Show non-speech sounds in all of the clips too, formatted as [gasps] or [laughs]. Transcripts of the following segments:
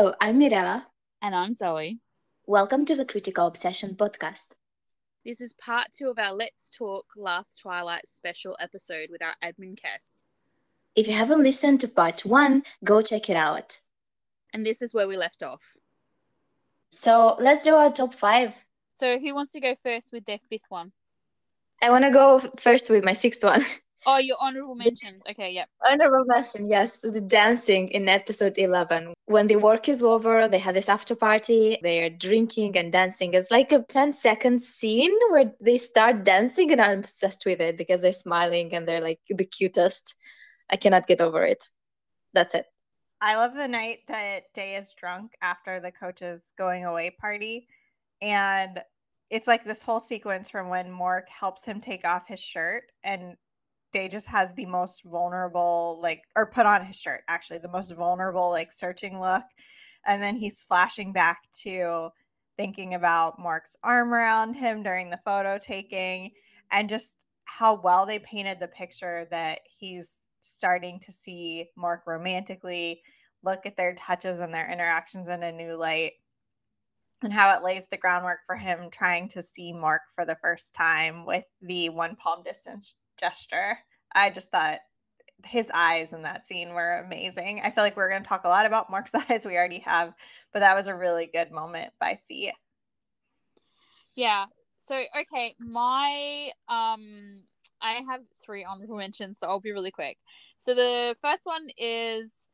Hello, I'm Mirella. And I'm Zoe. Welcome to the Critical Obsession podcast. This is part two of our Let's Talk Last Twilight special episode with our admin Kess. If you haven't listened to part one, go check it out. And this is where we left off. So let's do our top five. So, who wants to go first with their fifth one? I want to go first with my sixth one. [laughs] Oh, your honorable mentions. Okay, yep. Honorable mention, yes. The dancing in episode 11. When the work is over, they have this after party, they're drinking and dancing. It's like a 10 second scene where they start dancing, and I'm obsessed with it because they're smiling and they're like the cutest. I cannot get over it. That's it. I love the night that Day is drunk after the coach's going away party. And it's like this whole sequence from when Mork helps him take off his shirt and Day just has the most vulnerable, like, or put on his shirt, actually, the most vulnerable, like, searching look. And then he's flashing back to thinking about Mork's arm around him during the photo taking and just how well they painted the picture that he's starting to see Mork romantically, look at their touches and their interactions in a new light, and how it lays the groundwork for him trying to see Mork for the first time with the one palm distance gesture. I just thought his eyes in that scene were amazing. I feel like we're going to talk a lot about Mork's [laughs] eyes. We already have, but that was a really good moment by Sea. Yeah. So okay, my um I have three honorable mentions, so I'll be really quick. So the first one is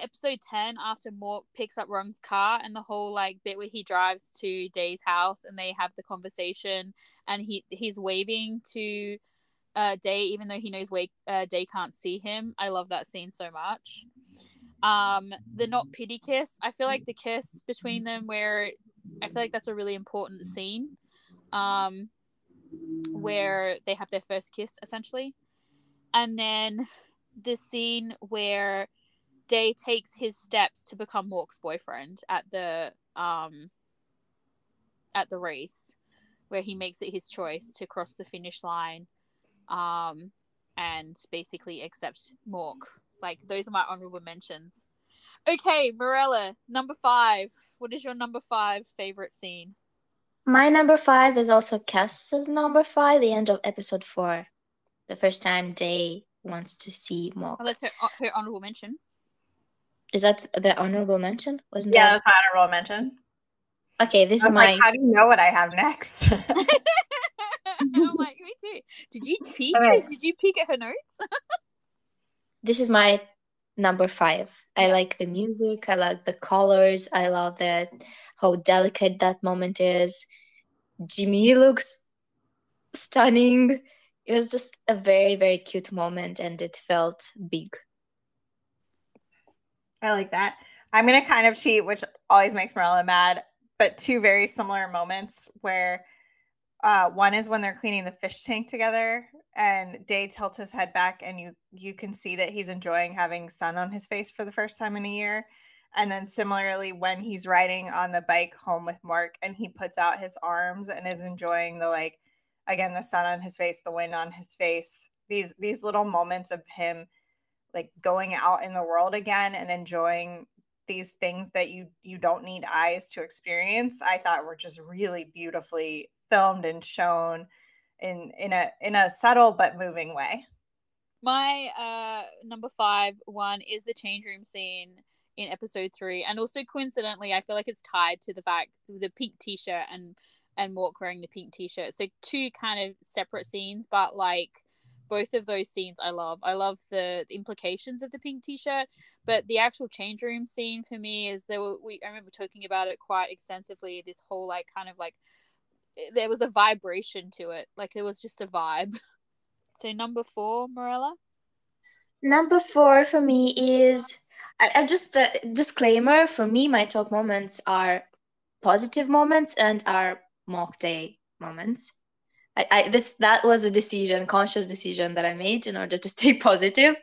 episode 10 after Mork picks up Ron's car and the whole like bit where he drives to Day's house and they have the conversation and he he's waving to uh, Day, even though he knows Wake uh, Day can't see him. I love that scene so much. Um, the not pity kiss. I feel like the kiss between them, where I feel like that's a really important scene, um, where they have their first kiss essentially, and then the scene where Day takes his steps to become Mork's boyfriend at the um at the race, where he makes it his choice to cross the finish line um, and basically accept Mork. Like those are my honorable mentions. Okay, Morella, number five. What is your number five favorite scene? My number five is also Kess's number five, the end of episode four. The first time Day wants to see Mork. Oh, that's her, uh, her honorable mention. Is that the honorable mention? Wasn't yeah, that? that's my honorable mention. Okay, this is my. Like, how do you know what I have next? [laughs] [laughs] I'm like, me too. Did you peek? Right. Did you peek at her notes? [laughs] this is my number five. I like the music. I like the colors. I love that how delicate that moment is. Jimmy looks stunning. It was just a very, very cute moment and it felt big. I like that. I'm gonna kind of cheat, which always makes Marilla mad, but two very similar moments where uh, one is when they're cleaning the fish tank together, and Day tilts his head back, and you you can see that he's enjoying having sun on his face for the first time in a year. And then similarly, when he's riding on the bike home with Mork, and he puts out his arms and is enjoying the like, again, the sun on his face, the wind on his face. These these little moments of him like going out in the world again and enjoying these things that you you don't need eyes to experience i thought were just really beautifully filmed and shown in in a in a subtle but moving way. My uh number five one is the change room scene in episode three, and also coincidentally, I feel like it's tied to the fact the pink t-shirt and and Mork wearing the pink t-shirt. So two kind of separate scenes, but like both of those scenes I love. I love the, the implications of the pink t-shirt, but the actual change room scene for me is there we I remember talking about it quite extensively. This whole like kind of like there was a vibration to it. Like it was just a vibe. [laughs] So number four, Morella. Number four for me is I, I just a disclaimer for me. My top moments are positive moments and are Mork Day moments. I, I this that was a decision, conscious decision that I made in order to [laughs] stay positive,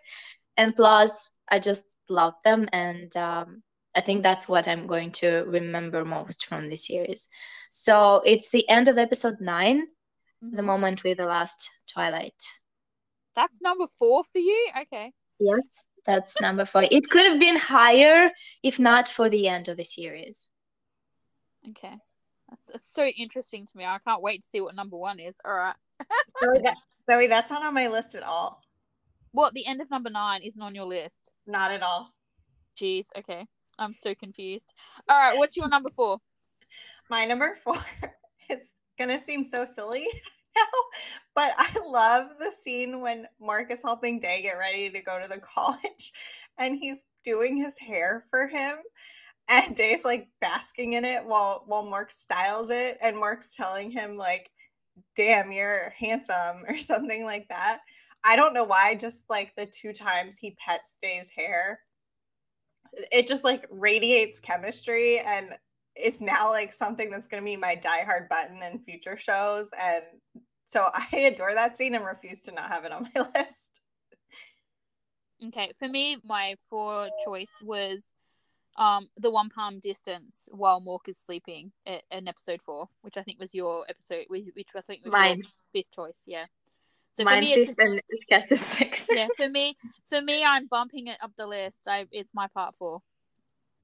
and plus I just love them, and um, I think that's what I'm going to remember most from this series. So it's the end of episode 9 mm-hmm. the moment with the last Twilight. That's number four for you? Okay. Yes. That's number four. It could have been higher if not for the end of the series. Okay. That's, that's so interesting to me. I can't wait to see what number one is. All right. [laughs] Zoe, that, Zoe, that's not on my list at all. What? The end of number nine isn't on your list? Not at all. Jeez. Okay. I'm so confused. All right. What's your number four? My number four [laughs] is gonna seem so silly [laughs] now, but I love the scene when Mork is helping Day get ready to go to the [laughs] college and he's doing his hair for him. And Day's like basking in it while while Mork styles it, and Mork's telling him like, "Damn, you're handsome" or something like that. I don't know why. Just like the two times he pets Day's hair, it just like radiates chemistry and is now like something that's going to be my diehard button in future shows. And so [laughs] I adore that scene and refuse to not have it on [laughs] my list. Okay, for me, my four choice was um the one palm distance while Mork is sleeping in episode four, which I think was your episode, which I think was Mine. your fifth choice. Yeah. So Mine for me, it's fifth and Kess is six. yeah. For [laughs] me, for me, I'm bumping it up the list. I it's my part four.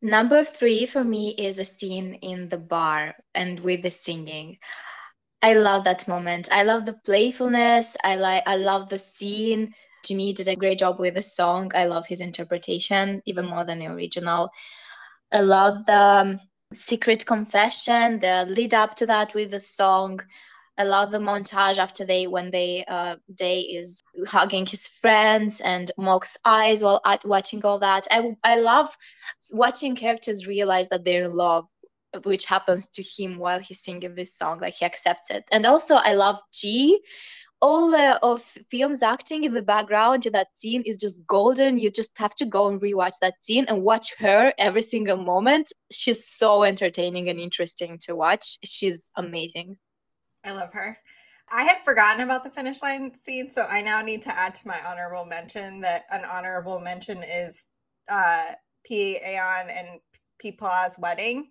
Number three for me is a scene in the bar and with the singing. I love that moment. I love the playfulness. I like I love the scene. Jimmy did a great job with the song. I love his interpretation even more than the original. I love the um, secret confession, the lead up to that with the song. I love the montage after they when they uh Day is hugging his friends and Mork's eyes while at watching all that. I I love watching characters realize that they're in love, which happens to him while he's singing this song. Like he accepts it. And also I love G. All uh, of film's acting in the background to that scene is just golden. You just have to go and rewatch that scene and watch her every single moment. She's so entertaining and interesting to watch. She's amazing. I love her. I had forgotten about the finish line scene, so I now need to add to my honorable mention that an honorable mention is uh, P. Aeon and P. Pla's wedding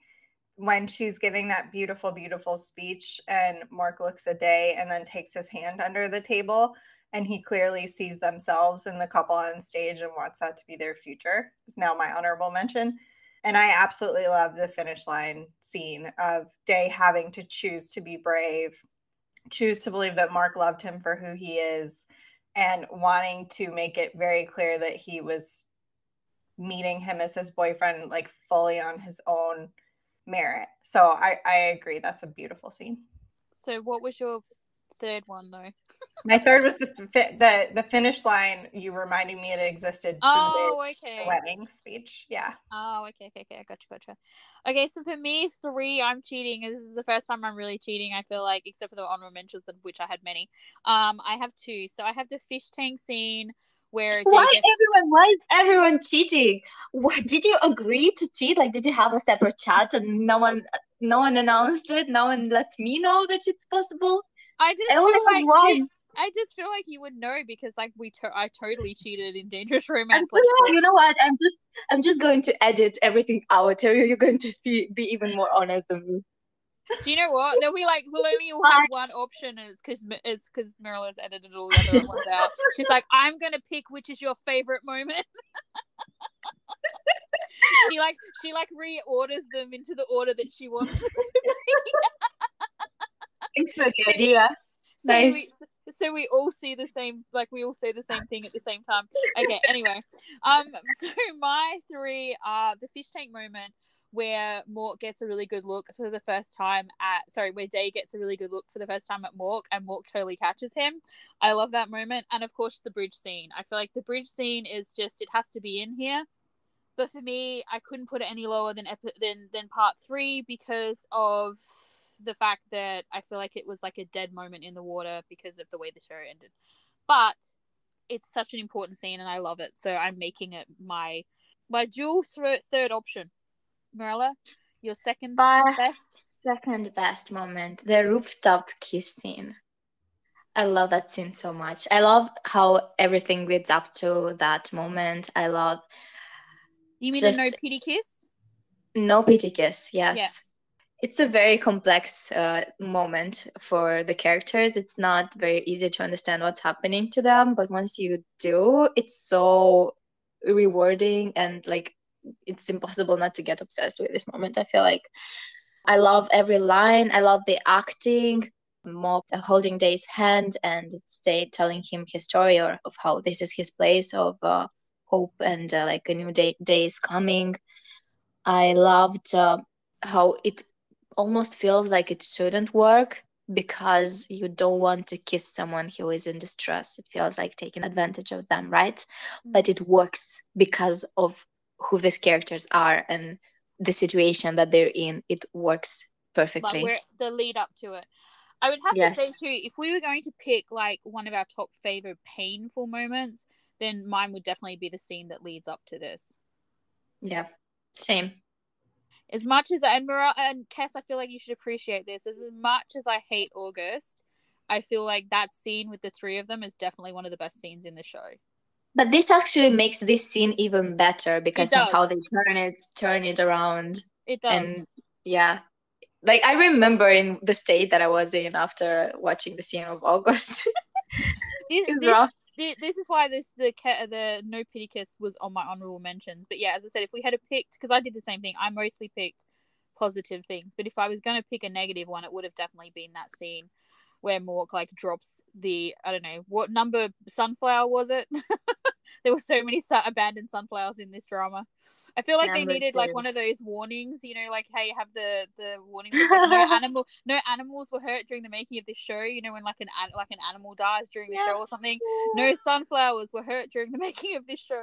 when she's giving that beautiful, beautiful speech, and Mork looks a day and then takes his hand under the table, and he clearly sees themselves in the couple on stage and wants that to be their future. Is now my honorable mention. And I absolutely love the finish line scene of Day having to choose to be brave, choose to believe that Mork loved him for who he is, and wanting to make it very clear that he was meeting him as his boyfriend, like fully on his own merit. So I, I agree. That's a beautiful scene. So what was your third one though? My third was the fi- the the finish line. You reminding me it existed. Oh, the okay. wedding speech. Yeah. Oh, okay, okay, okay. I gotcha, gotcha. Okay, so for me, three, I'm cheating. This is the first time I'm really cheating. I feel like, except for the honorable mentions, of which I had many. Um, I have two. So I have the fish tank scene where Why gets- everyone? Why is everyone cheating? What did you agree to cheat? Like, did you have a separate chat and no one, no one announced it? No one let me know that it's possible. I just feel like dude, I just feel like you would know because like we to- I totally cheated in Dangerous Romance. so, yeah, you know what? I'm just, I'm just going to edit everything out. You're going to be, be even more honest than me. do you know what? They'll be like, we'll only have one option, and it's because it's because Marilla's edited all the other ones out. [laughs] She's like, I'm gonna pick which is your favorite moment. [laughs] she like she like reorders them into the order that she wants. them to be. [laughs] It's a good idea. so Nice. we so we all see the same like we all say the same thing at the same time. Okay anyway. Um [laughs] so my three are the fish tank moment where Mork gets a really good look for the first time at sorry where Day gets a really good look for the first time at Mork and Mork totally catches him. I love that moment. And of course the bridge scene. I feel like the bridge scene is just it has to be in here. But for me I couldn't put it any lower than epi- than than part three because of the fact that I feel like it was like a dead moment in the water because of the way the show ended. But it's such an important scene and I love it. So I'm making it my my dual thro- third option. Marilla, your second best. Second best moment, the rooftop kiss scene. I love that scene so much. I love how everything leads up to that moment. I love You mean a no pity kiss? no pity kiss. Yes. It's a very complex uh, moment for the characters. It's not very easy to understand what's happening to them, but once you do, it's so rewarding and like it's impossible not to get obsessed with this moment. I feel like I love every line. I love the acting. Mork holding Day's hand and Day telling him his story or of how this is his place of uh, hope and uh, like a new day, day is coming. I loved uh, how it almost feels like it shouldn't work because you don't want to kiss someone who is in distress. It feels like taking advantage of them, right? But it works because of who these characters are and the situation that they're in. It works perfectly. Like the lead up to it. I would have yes. to say too, if we were going to pick like one of our top favorite painful moments, then mine would definitely be the scene that leads up to this. Yeah, same. As much as and Mar- and Kess, I feel like you should appreciate this. As much as I hate August, I feel like that scene with the three of them is definitely one of the best scenes in the show. But this actually makes this scene even better because somehow they turn it turn it around. It does. And yeah. Like I remember in the state that I was in after watching the scene of August. [laughs] it was this, this is why this the the no pity kiss was on my honorable mentions. But yeah, as I said, if we had a picked, because I did the same thing, I mostly picked positive things. But if I was going to pick a negative one, it would have definitely been that scene where Mork like drops the I don't know what number sunflower was it. [laughs] there were so many su- abandoned sunflowers in this drama. I feel like number they needed two. like one of those warnings, you know, like how you have the the warning like, no [laughs] animal, no animals were hurt during the making of this show. You know, when like an like an animal dies during the yeah. show or something. No sunflowers were hurt during the [laughs] making of this show.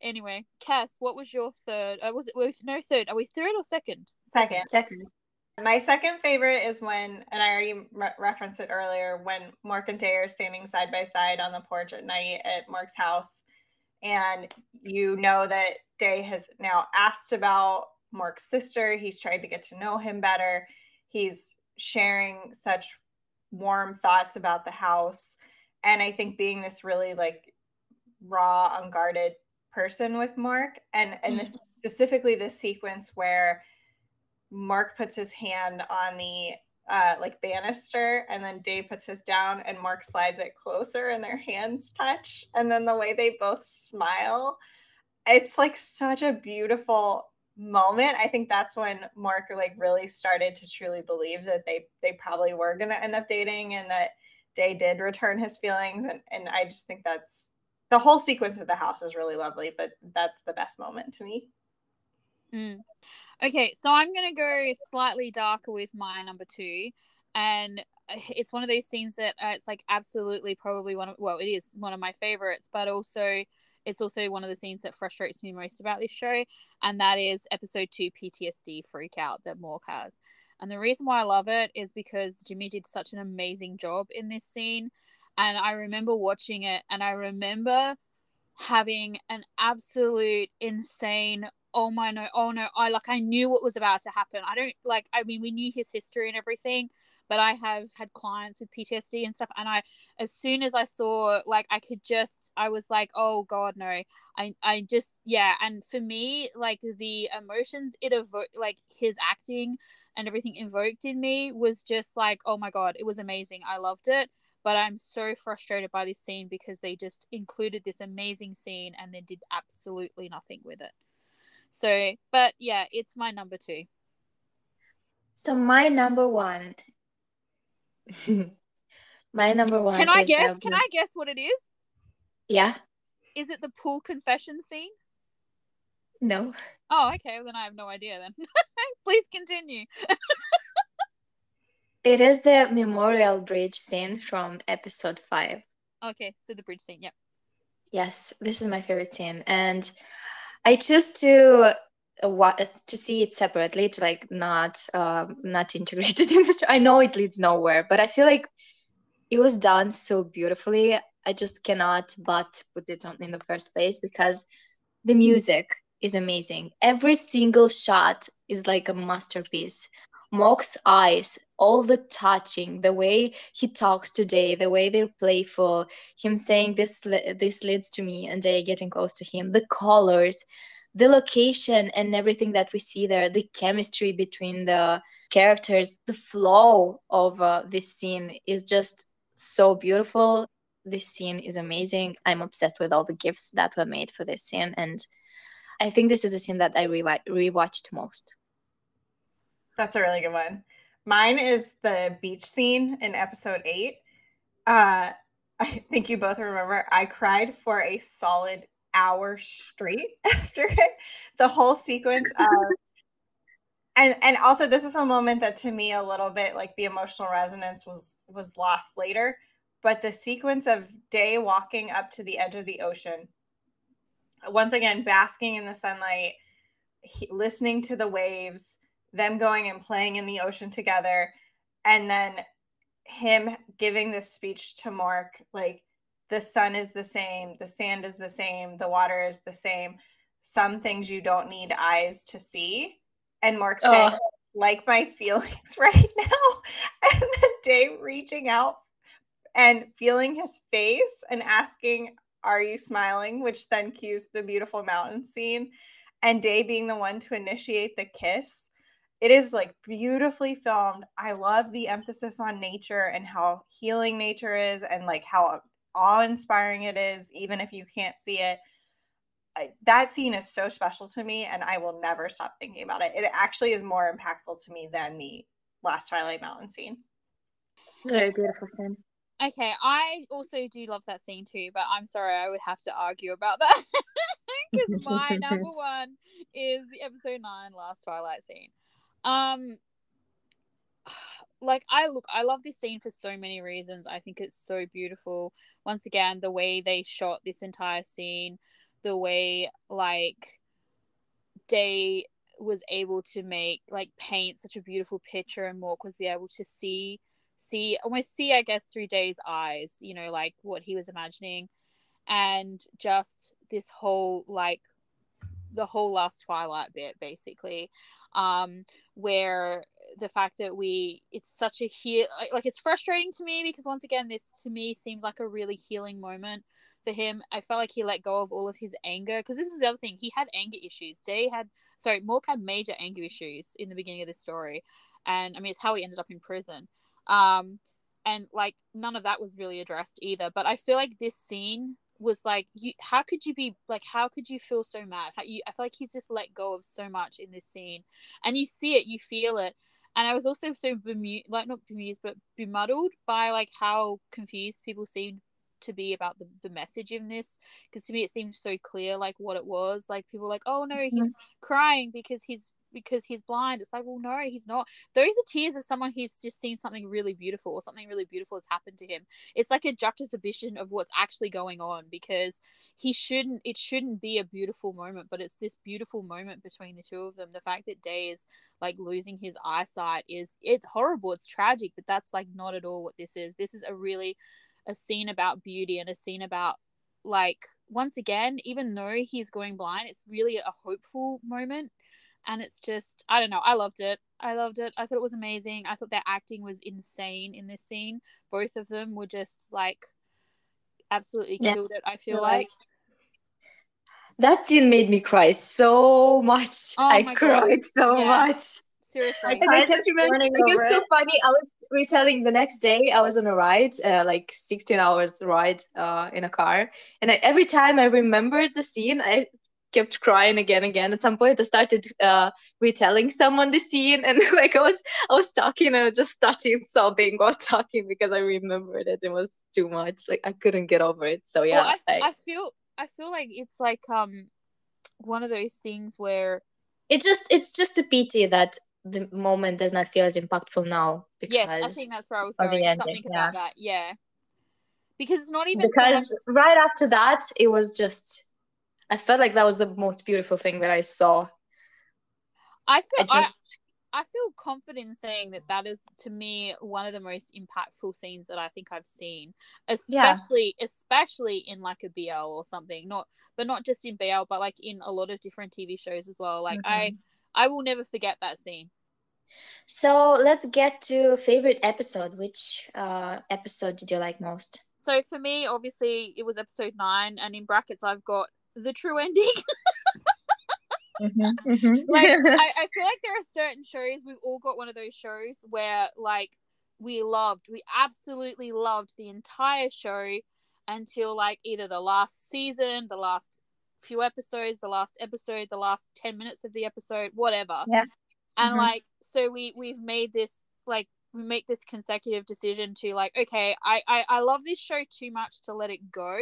anyway, Kess, what was your third? Uh, was it was no third? Are we third or second? Second. Second. My second favorite is when, and I already re- referenced it earlier, when Mork and Day are standing side by side on the porch at night at Mork's house. And you know that Day has now asked about Mork's sister. He's tried to get to know him better. He's sharing such warm thoughts about the house. And I think being this really like raw, unguarded person with Mork, and and this mm-hmm. specifically this sequence where Mork puts his hand on the uh, like banister, and then Day puts his down, and Mork slides it closer, and their hands touch, and then the way they both smile, it's like such a beautiful moment. I think that's when Mork like really started to truly believe that they they probably were gonna end up dating, and that Day did return his feelings, and and I just think that's the whole sequence of the house is really lovely, but that's the best moment to me. Mm. Okay, so I'm going to go slightly darker with my number two. And uh, it's one of those scenes that uh, it's like absolutely probably one of, well, it is one of my favorites, but also it's also one of the scenes that frustrates me most about this show. And that is episode two PTSD freak out that Mork has. And the reason why I love it is because Jimmy did such an amazing job in this scene. And I remember watching it and I remember having an absolute insane oh my no oh no i like i knew what was about to happen. I don't like i mean we knew his history and everything but i have had clients with ptsd and stuff and i as soon as i saw like i could just i was like oh god no. I i just yeah and for me like the emotions it evoked like his acting and everything invoked in me was just like oh my god it was amazing. I loved it but i'm so frustrated by this scene because they just included this amazing scene and then did absolutely nothing with it so, but yeah, it's my number two. So my number one. [laughs] my number one. Can I guess? Um, Can I guess what it is? Yeah. Is it the pool confession scene? No. Oh, okay. Well, then I have no idea. Then [laughs] please continue. [laughs] it is the memorial bridge scene from episode five. Okay, so the bridge scene. Yep. Yes, this is my favorite scene, and I choose to uh, to see it separately to like not um, not [laughs] integrated in the story. I know it leads nowhere, but I feel like it was done so beautifully. I just cannot but put it on in the first place because the music is amazing. Every single shot is like a masterpiece. Mork's eyes, all the touching, the way he talks today, the way they're playful, him saying this this leads to me and they getting close to him, the colors, the location and everything that we see there, the chemistry between the characters, the flow of uh, this scene is just so beautiful. this scene is amazing. I'm obsessed with all the gifts that were made for this scene, and I think this is a scene that I re- rewatched most. That's a really good one. Mine is the beach scene in episode eight. Uh, I think you both remember. I cried for a solid hour straight [laughs] after it. The whole sequence [laughs] of and and also this is a moment that to me a little bit like the emotional resonance was was lost later but the sequence of day walking up to the edge of the ocean once again basking in the sunlight he, listening to the waves them going and playing in the ocean together and then him giving this speech to Mork like the sun is the same the sand is the same the water is the same some things you don't need eyes to see and Mork saying, oh. like my [laughs] feelings right now. [laughs] And then Day reaching out and feeling his face and asking, Are you smiling? Which then cues the beautiful mountain scene. And Day being the one to initiate the kiss. It is like beautifully filmed. I love the emphasis on nature and how healing nature is and like how awe inspiring it is, even if you can't see it that scene is so special to me and I will never stop thinking about it. It actually is more impactful to me than the last Twilight Mountain scene. Very beautiful scene. Okay, I also do love that scene too, but I'm sorry, I would have to argue about that [laughs] because my [laughs] number one is the episode nine last Twilight scene. Um, [sighs] like I look, I love this scene for so many reasons. I think it's so beautiful. Once again, the way they shot this entire scene, the way like Day was able to make like paint such a beautiful picture and Mork was be able to see see almost see I guess through Day's eyes, you know, like what he was imagining and just this whole like the whole last twilight bit basically um where the fact that we it's such a heal like it's frustrating to me because once again this to me seemed like a really healing moment for him. I felt like he let go of all of his anger because this is the other thing. He had anger issues. Day had sorry, Mork had major anger issues in the beginning of this story, and I mean it's how he ended up in prison. Um, and like none of that was really addressed either. But I feel like this scene was like you how could you be like how could you feel so mad? How you i feel like he's just let go of so much in this scene. And you see it you feel it. And i was also so bemused like not bemused but bemuddled by like how confused people seemed to be about the, the message in this. Because to me it seemed so clear like what it was. Like people like oh no he's mm-hmm. crying because he's because he's blind. It's like well no he's not. Those are tears of someone who's just seen something really beautiful or something really beautiful has happened to him. It's like a juxtaposition of what's actually going on because he shouldn't it shouldn't be a beautiful moment but it's this beautiful moment between the two of them. The fact that day is like losing his eyesight is it's horrible. It's tragic but that's like not at all what this is. This is a really a scene about beauty and a scene about like once again even though he's going blind it's really a hopeful moment and it's just i don't know i loved it i loved it i thought it was amazing i thought their acting was insane in this scene both of them were just like absolutely yeah. killed it i feel like that scene made me cry so much oh i cried God. so yeah. much seriously. And I can't remember. Like, it was so funny. I was retelling the next day. I was on a ride, uh, like 16 hours ride uh, in a car, and I, every time I remembered the scene, I kept crying again and again. At some point, I started uh, retelling someone the scene, and [laughs] like I was, I was talking and I just started sobbing while [laughs] talking because I remembered it. It was too much. Like I couldn't get over it. So yeah, well, I, I, I feel, I feel like it's like um, one of those things where it just it's just a pity that the moment does not feel as impactful now because yes i think that's where i was going the ending, something yeah. about that yeah because it's not even because so much... right after that it was just i felt like that was the most beautiful thing that i saw i feel I, just... I, I feel confident in saying that that is to me one of the most impactful scenes that i think i've seen especially yeah. especially in like a bl or something not but not just in bl but like in a lot of different tv shows as well like mm-hmm. i I will never forget that scene. So let's get to favorite episode. Which uh, episode did you like most? So for me, obviously, it was episode nine, and in brackets, I've got the true ending. [laughs] mm-hmm, mm-hmm. like [laughs] I, I feel like there are certain shows we've all got one of those shows where like we loved, we absolutely loved the entire show until like either the last season, the last few episodes, the last episode, the last 10 minutes of the episode, whatever. Yeah. And Mhm. like so we we've made this like we make this consecutive decision to like okay, I I I love this show too much to let it go.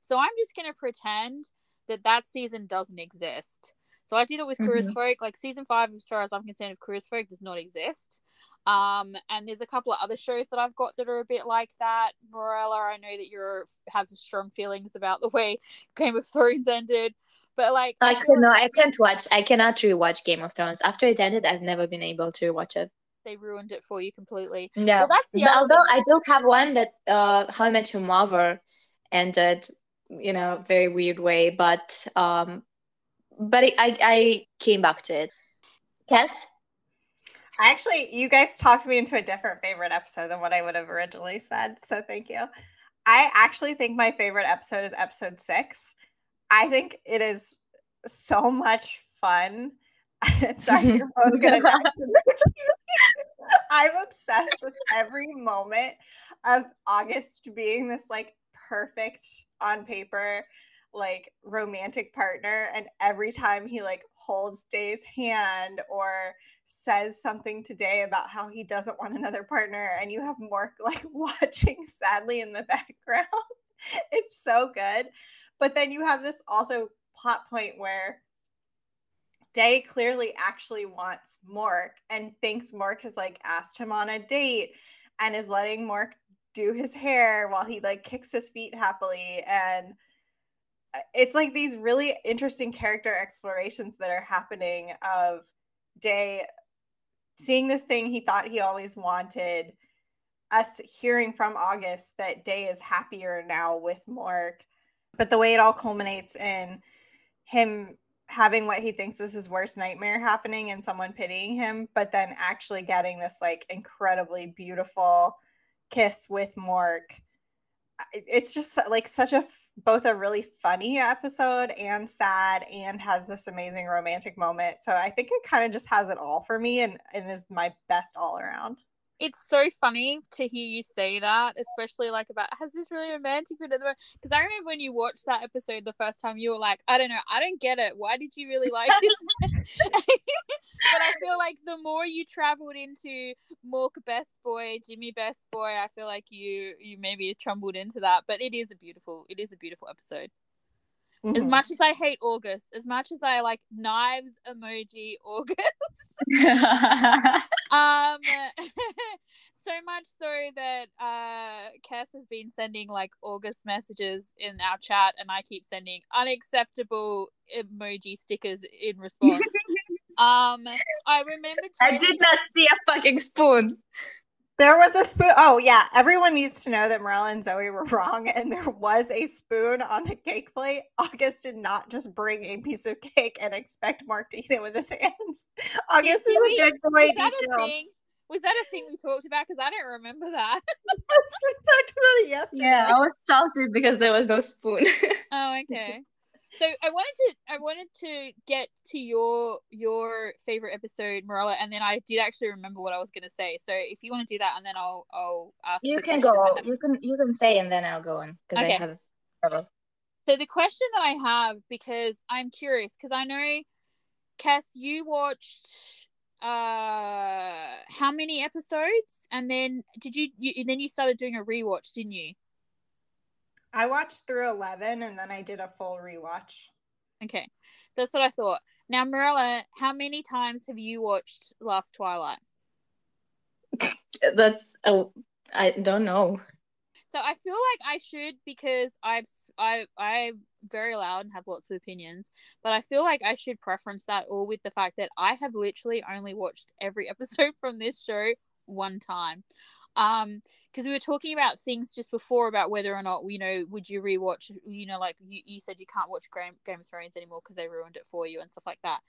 So I'm just going to pretend that that season doesn't exist. So I did it with Queer as Folk. Like season 5 as far as I'm concerned of Queer as Folk does not exist. Um, and there's a couple of other shows that I've got that are a bit like that. Morella, I know that you're have strong feelings about the way Game of Thrones ended, but like I feel can no, I can't watch. I cannot rewatch Game of Thrones. After it ended, I've never been able to watch it. they ruined it for you completely. Yeah. Well, that's the But although thing. I do have one that uh How I Met Your Mother ended, you know, very weird way, but um but I I, I came back to it. yes I actually, you guys talked me into a different favorite episode than what I would have originally said. So thank you. I actually think my favorite episode is episode six. I think it is so much fun. [laughs] Sorry, you're both gonna [laughs] die to me. I'm obsessed with every moment of August being this like perfect on paper, like romantic partner. And every time he like holds Day's hand or says something today about how he doesn't want another partner, and you have Mork [laughs] like watching sadly in the [laughs] background. it's so good. But then you have this also plot point where Day clearly actually wants Mork and thinks Mork has like asked him on a date and is letting Mork do his hair while he like kicks his feet happily and uh, it's like these really interesting character explorations that are happening of Day seeing this thing he thought he always wanted us hearing from August that Day is happier now with Mork but the way it all culminates in him having what he thinks is his worst nightmare happening and someone pitying him, but then actually getting this like incredibly beautiful kiss with Mork. It's just like such a both a really funny episode and sad and has this amazing romantic moment. So I think it kind of just has it all for me and, and is my best all around. It's so funny to hear you say that, especially like about has this really romantic been at the moment? Because I remember when you watched that episode the first time, you were like, I don't know, I don't get it. Why did you really like this? [laughs] [laughs] but I feel like the more you traveled into Mork Best Boy, Jimmy Best Boy, I feel like you you maybe trumbled into that. But it is a beautiful, it is a beautiful episode. As Mhm. much as I hate August, as much as I like knives emoji [laughs] August, [laughs] um [laughs] so much so that uh Kess has been sending like August messages in our chat and I keep sending unacceptable emoji stickers in response. um I remember I did not see a fucking spoon. There was a spoon. Oh, yeah. Everyone needs to know that Marilla and Zoe were [laughs] wrong, and there was a spoon on the cake plate. August did not just bring a piece of cake and expect Mork to eat it with his [laughs] hands. August did is we- a good boy was that a detail. thing? Was that a thing we talked about? Because I don't remember that. [laughs] we talked about it yesterday. Yeah, I was salted because there was no spoon. Oh, okay. So I wanted to I wanted to get to your your favorite episode, Marilla, and then I did actually remember what I was gonna say. So if you want to do that, and then I'll I'll ask. you can go. You can you can say and then I'll go on because Okay. I have trouble. So the question that I have, because I'm curious, because I know, Kess, you watched uh how many episodes, and then did you, you then you started doing a rewatch, didn't you? I watched through 11 and then I did a full rewatch. Okay, that's what I thought. Now, Marilla, how many times have you watched Last Twilight? That's oh, I don't know. So I feel like I should because I've I I'm very loud and have lots of opinions, but I feel like I should preference that all with the fact that I have literally only watched every [laughs] episode from this show one time. Um because we were talking about things just before about whether or not you know would you rewatch you know like you, you said you can't watch Game, Game of Thrones anymore because they ruined it for you and stuff like that.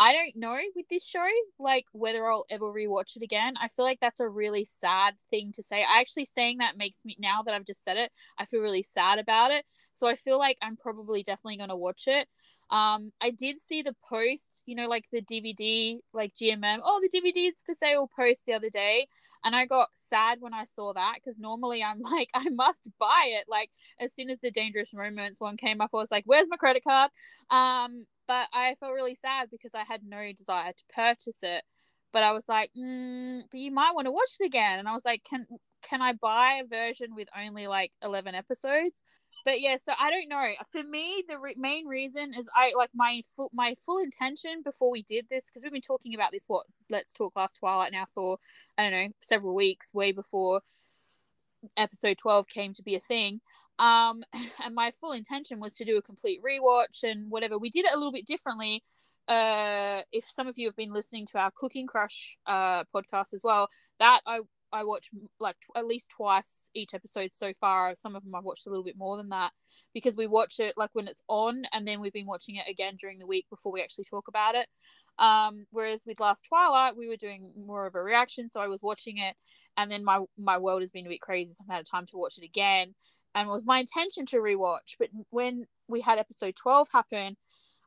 I don't know with this show, like whether I'll ever rewatch it again. I feel like that's a really sad thing to say. I actually saying that makes me now that I've just said it, I feel really sad about it. So I feel like I'm probably definitely gonna watch it. Um, I did see the post, you know, like the DVD, like GMM. Oh, the DVD's for sale post the other day. And I got sad when I saw that because normally I'm [laughs] like, I must buy it. Like as soon as the Dangerous Romance one came up, I was like, where's my credit card? Um, but I felt really sad because I had no desire to purchase it. But I was like, mm, but you might want to watch it again. And I was like, can can I buy a version with only like 11 episodes? But yeah, so I don't know. For me, the re- main reason is I like my full my full intention before we did this because we've been talking about this what Let's Talk Last Twilight now for I don't know several weeks, way before episode 12 came to be a thing. Um, [laughs] and my full intention was to do a complete rewatch and whatever. We did it a little bit differently. Uh, if some of you have been listening to our Cooking Crush uh podcast as well, that I I watch like at least twice each episode so far. Some of them I've watched a little bit more than that because we watch it like when it's on, and then we've been watching it again during the week before we actually talk about it. Um, whereas with Last Twilight, we were doing more of a reaction, so I was watching it, and then my my world has been a bit crazy, so I've had time to watch it again, and it was my intention to rewatch. But when we had episode twelve happen,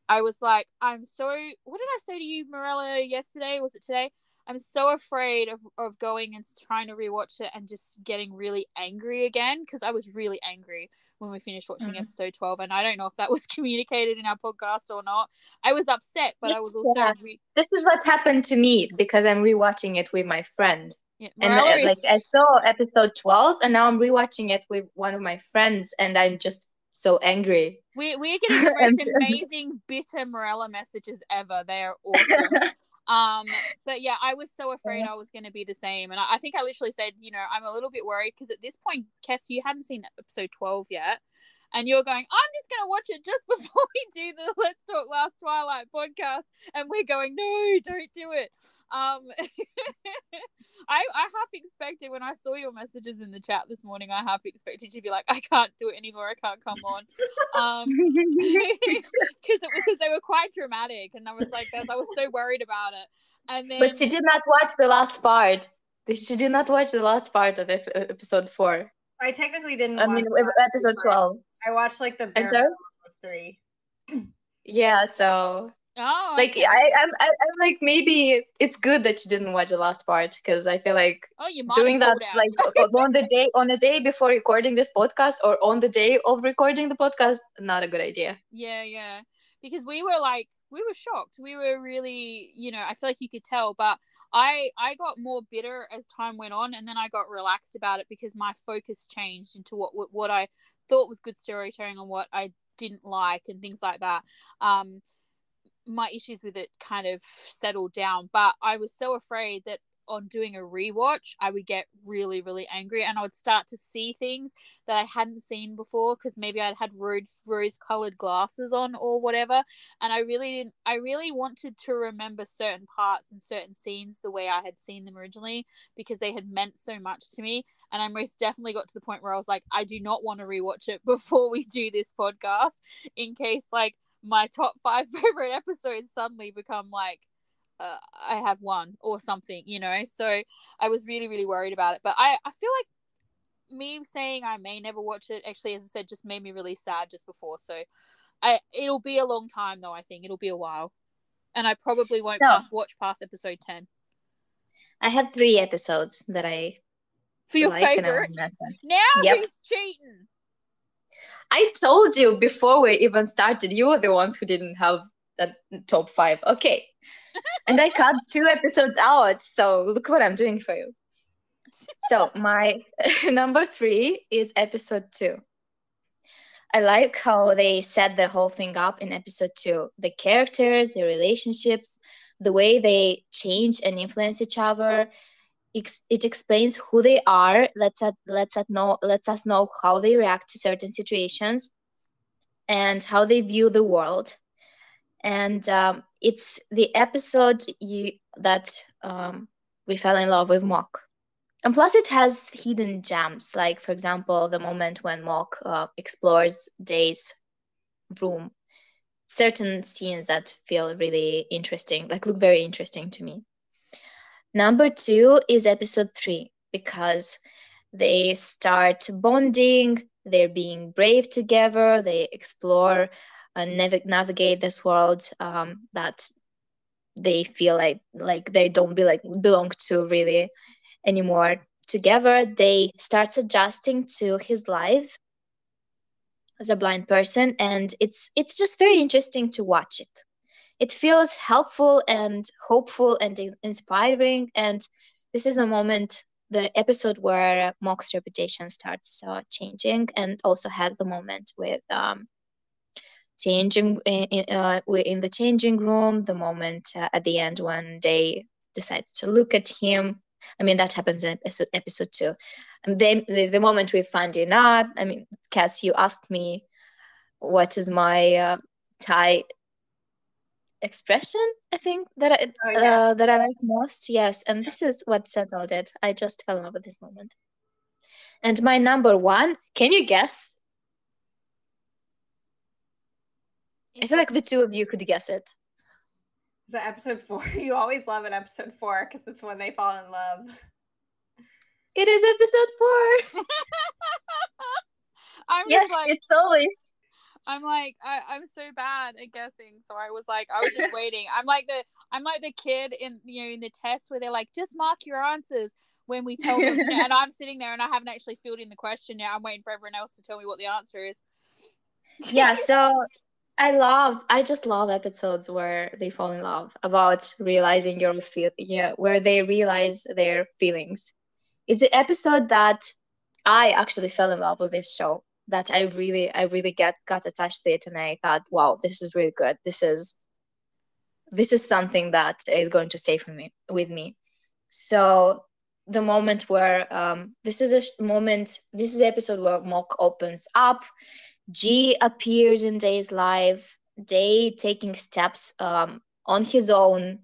I was like, I'm so. What did I say to you, Morella, yesterday? Was it today? I'm so afraid of, of going and trying to rewatch it and just getting really angry again because I was really angry when we finished watching mm. episode 12 and I don't know if that was [laughs] communicated in our podcast or not. I was upset, but I was also re- This is what happened to me because I'm rewatching it with my friend. Yeah, and uh, is... like I saw episode 12 and now I'm rewatching it with one of my friends and I'm just so angry. We, we're getting the [laughs] most amazing bitter Morella messages ever. They are [laughs] awesome. Um, but yeah, I was so afraid I was going to be the same, and I, I, think I literally said, you know, I'm a little bit worried because at this point, Kess, you haven't seen episode twelve yet, and you're going, I'm just going to watch it just [laughs] before we do the Let's Talk Last Twilight podcast. And we're going, no, don't do it. Um, [laughs] I, I half expected when I saw your messages in the chat this morning, I half expected you to be like, I can't do it anymore. I can't come on. Um, [laughs] because because they were quite dramatic. And I was like, I was so worried about it. And then, but she did not watch the last part. She did not watch the last part of episode four. I technically didn't. I mean, episode twelve. I watched like the bare three. Yeah, so Oh, like okay. I, I'm, I, am like maybe it's good that you didn't watch the last part because I feel like oh, you doing that like on the day on the day before recording this podcast or on the day of recording the podcast, not a good idea. Yeah, yeah, because we were like we were shocked. We were really, you know, I feel like you could tell, but I I got more bitter as time went on, and then I got relaxed about it because my focus changed into what what, what I thought was good storytelling and what I didn't like and things like that. Um, my issues with it kind of settled down, but I was so afraid that on doing a rewatch, I would get really, really angry and I would start to see things that I hadn't seen before because maybe I'd had rose rose colored glasses on or whatever. And I really didn't I really wanted to remember certain parts and certain scenes the way I had seen them originally because they had meant so much to me. And I most definitely got to the point where I was like, I do not want to rewatch it [laughs] before we do this podcast in case like my top five [laughs] favorite episodes suddenly become like uh, I have one or something, you know. So I was really, really worried about it. But I, I feel like me saying I may never watch it actually, as I said, just made me really sad just before. So I, it'll be a long time though. I think it'll be a while, and I probably won't no. pass watch past episode ten. I had three episodes that I for your like favorite. Now yep. who's cheating? I told you before we even started, you were the ones who didn't have that top five. Okay. and I cut two episodes out. So look what I'm doing for you. So my [laughs] number three is episode two. I like how they set the whole thing up in episode two. The characters, the relationships, the way they change and influence each other, it explains who they are lets lets know lets us know how they react to certain situations and how they view the world and um, it's the episode you that um, we fell in love with Mork and plus it has hidden gems like for example the moment when Mork uh, explores Day's room. Certain scenes that feel really interesting like look very interesting to me. Number two is episode three because they start bonding, they're being brave together, they explore and nav- navigate this world um, that they feel like like they don't be like belong to really anymore together. They starts adjusting to his life as a blind person and it's it's just very interesting to watch it. It feels helpful and hopeful and inspiring and this is a moment the episode where Mork's reputation starts uh, changing and also has the moment with um, changing in, uh, in the changing room the moment uh, at the end when they decide to look at him. I mean that happens in episode, episode two. And then the, the moment we find out i mean Kess you asked me what is my uh, thai expression i think that i oh, yeah. uh, that i like most? Yes and this is what settled it. I just fell in love with this moment. And my number one can you guess I feel like the two of you could guess it. Is that episode four? [laughs] You always love an episode four because it's when they fall in love. It is episode four. [laughs] I'm yes, like, it's always. I'm like, I, I'm so bad at guessing. So I was like, I was just [laughs] waiting. I'm like the, I'm like the kid in you know in the test where they're like, just mark your answers when we tell them, and I'm sitting there and I haven't actually filled in the question yet. I'm waiting for everyone else to tell me what the answer is. Yeah. So I love, I just love episodes where they fall in love about realizing your feel, yeah, where they realize their feelings. It's an episode that I actually fell in love with this show. That I really, I really get got attached to it, and I thought, wow, this is really good. This is, this is something that is going to stay for me with me. So the moment where um, this is a moment, this is the episode where Mork opens up G appears in Day's life, Day taking steps um, on his own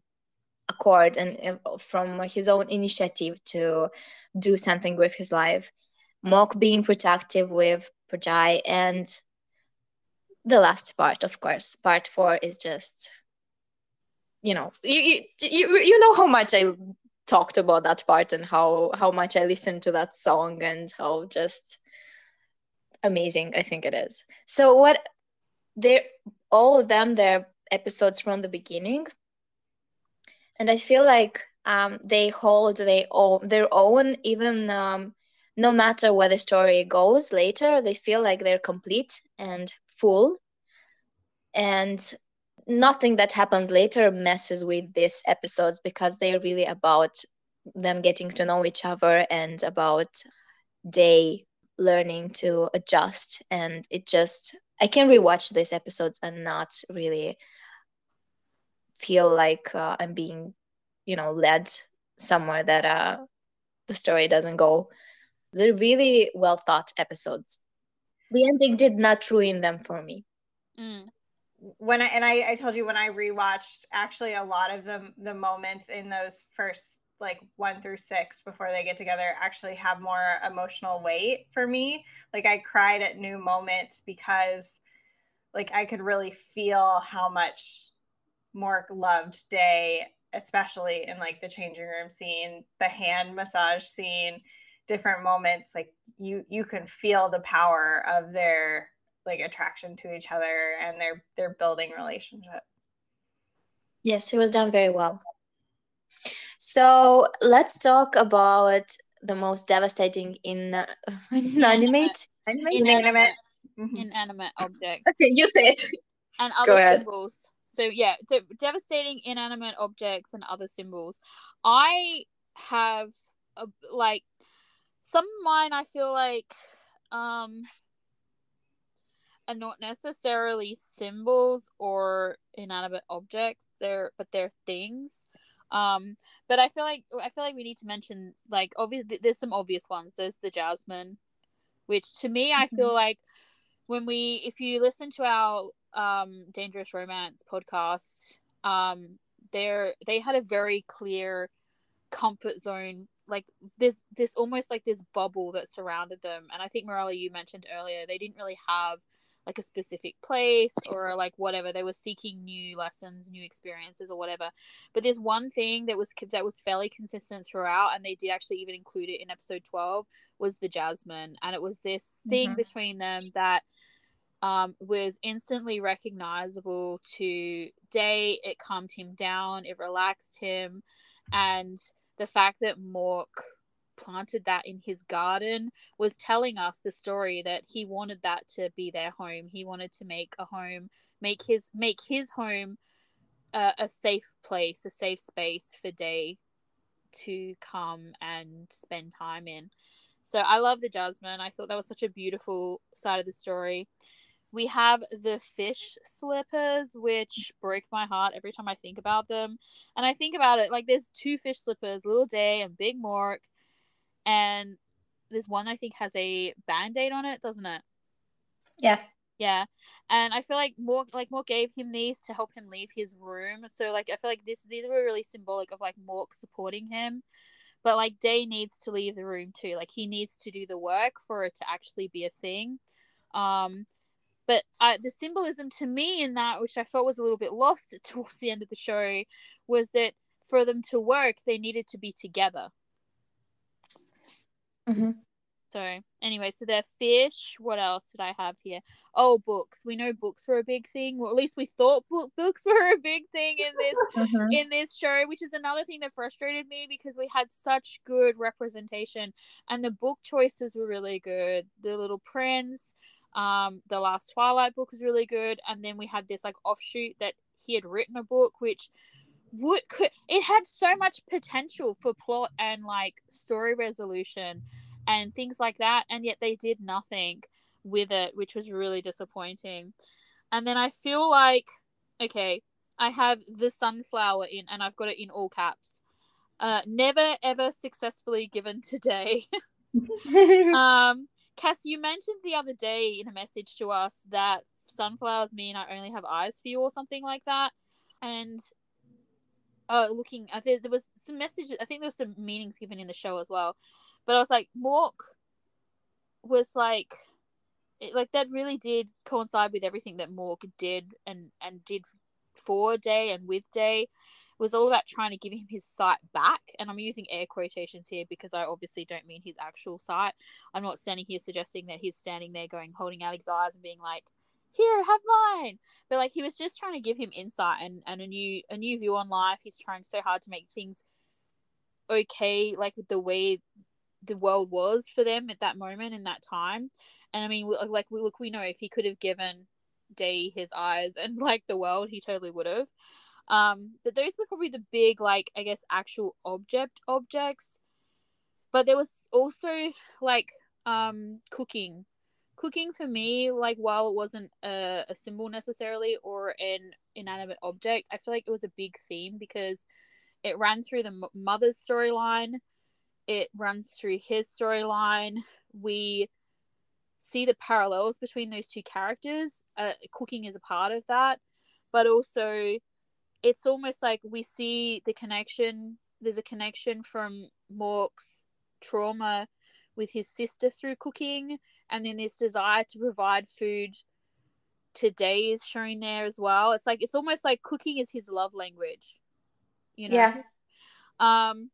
accord and uh, from his own initiative to do something with his life. Mork being protective with Prajai and the last part, of course, part four is just, you know, you, you, you know how much I talked about that part and how, how much I listened to that song and how just amazing i think it is. So what they're all of them they're episodes from the beginning. And i feel like um, they hold they own their own even um, no matter where the story goes later they feel like they're complete and full. And nothing that happens later messes with these episodes because they're really about them getting to know each other and about they learning to adjust and it just i can rewatch these episodes and not really feel like uh, i'm being you know led somewhere that uh the story doesn't go. They're really well thought episodes. The ending did not ruin them for me. Mm. when i and I, I told you when i rewatched actually a lot of the the moments in those first like one through six before they get together actually have more emotional weight for me. Like I cried at new moments because like I could really feel how much Mork loved Day, especially in like the changing room scene, the hand massage scene, different moments. Like you you can feel the power of their like attraction to each other and their their building relationship. Yes, it was done very well. So let's talk about the most devastating in [laughs] uh, inanimate, inanimate, mm-hmm. inanimate objects. Okay, you say it. And other symbols. So yeah, de- devastating inanimate objects and other symbols. I have a, like some of mine. I feel like um are not necessarily symbols or inanimate objects. They're but they're things. Um, but I feel like I feel like we need to mention like obviously there's some obvious ones. There's the Jasmine, which to me mm-hmm. I feel like when we if you listen to our um Dangerous Romance podcast, um, they're they had a very clear comfort zone like this this almost like this bubble that surrounded them and i think morella you mentioned earlier they didn't really have like a specific place or like whatever. They were seeking new lessons new experiences or whatever. But there's one thing that was that was fairly consistent throughout and they did actually even include it in episode 12 was the jasmine. And it was this thing mm-hmm. between them that um, was instantly recognizable to day it calmed him down it relaxed him and the fact that mork planted that in his garden was telling us the story that he wanted that to be their home. He wanted to make a home make his make his home uh, a safe place a safe space for day to come and spend time in. So i love the jasmine. I thought that was such a beautiful side of the story. We have the fish slippers, which break my heart every time I think about them. And I think about it like there's two fish slippers, Little Day and Big Mork, and there's one I think has a band aid on it, doesn't it? Yeah. Yeah. And I feel like Mork like Mork gave him these to help him leave his room. So like I feel like this these were really symbolic of like Mork supporting him. But like Day needs to leave the room too. Like he needs to do the work for it to actually be a thing. Um but uh, the symbolism to me in that, which I felt was a little bit lost [laughs] towards the end of the show, was that for them to work, they needed to be together. Mm-hmm. So anyway, so they're fish. What else did I have here? Oh, books. We know books were a big thing. Well, at least we thought book [laughs] books were a big thing in this Mhm. in this show, which is another thing that frustrated me because we had such good representation and the book choices were really good. The Little Prince, um, the last Twilight book was really good, and then we had this like offshoot that he had written a book which would could it had so much potential for plot and like story resolution and things like that and yet they did nothing with it which was really disappointing. And then i feel like okay i have the sunflower in and i've got it in all caps. Uh never ever successfully given [laughs] today. [laughs] Um Kess you mentioned the other day in a message to us that sunflowers mean i only have eyes for you or something like that. And uh looking think there was some messages i think there was some meanings given in the show as well. But i was like mork was like it, like that really did coincide with everything that mork did and and did for day and with day. It was all about trying to give him his sight back. And i'm using air quotations here because i obviously don't mean his actual sight. I'm not standing here suggesting that he's standing there going holding out his eyes and being like here have mine. But like he was just trying to give him insight and, and a new a new view on life. He's trying so hard to make things okay like with the way the world was for them at that moment in that time. And i mean like look we know if he could have given day his eyes and [laughs] like the world he totally would have. Um but those were probably the big like i guess actual object objects. But there was also like um cooking cooking for me like while it wasn't a, a symbol necessarily or an inanimate object i feel like it was a big theme because it ran through the mother's storyline it runs through his storyline. We see the parallels between those two characters uh, cooking is a part of that but also it's almost like we see the connection there's a connection from mork's trauma with his sister through cooking and then this desire to provide food today is shown there as well. It's like it's almost like cooking is his love language you know? Yeah. um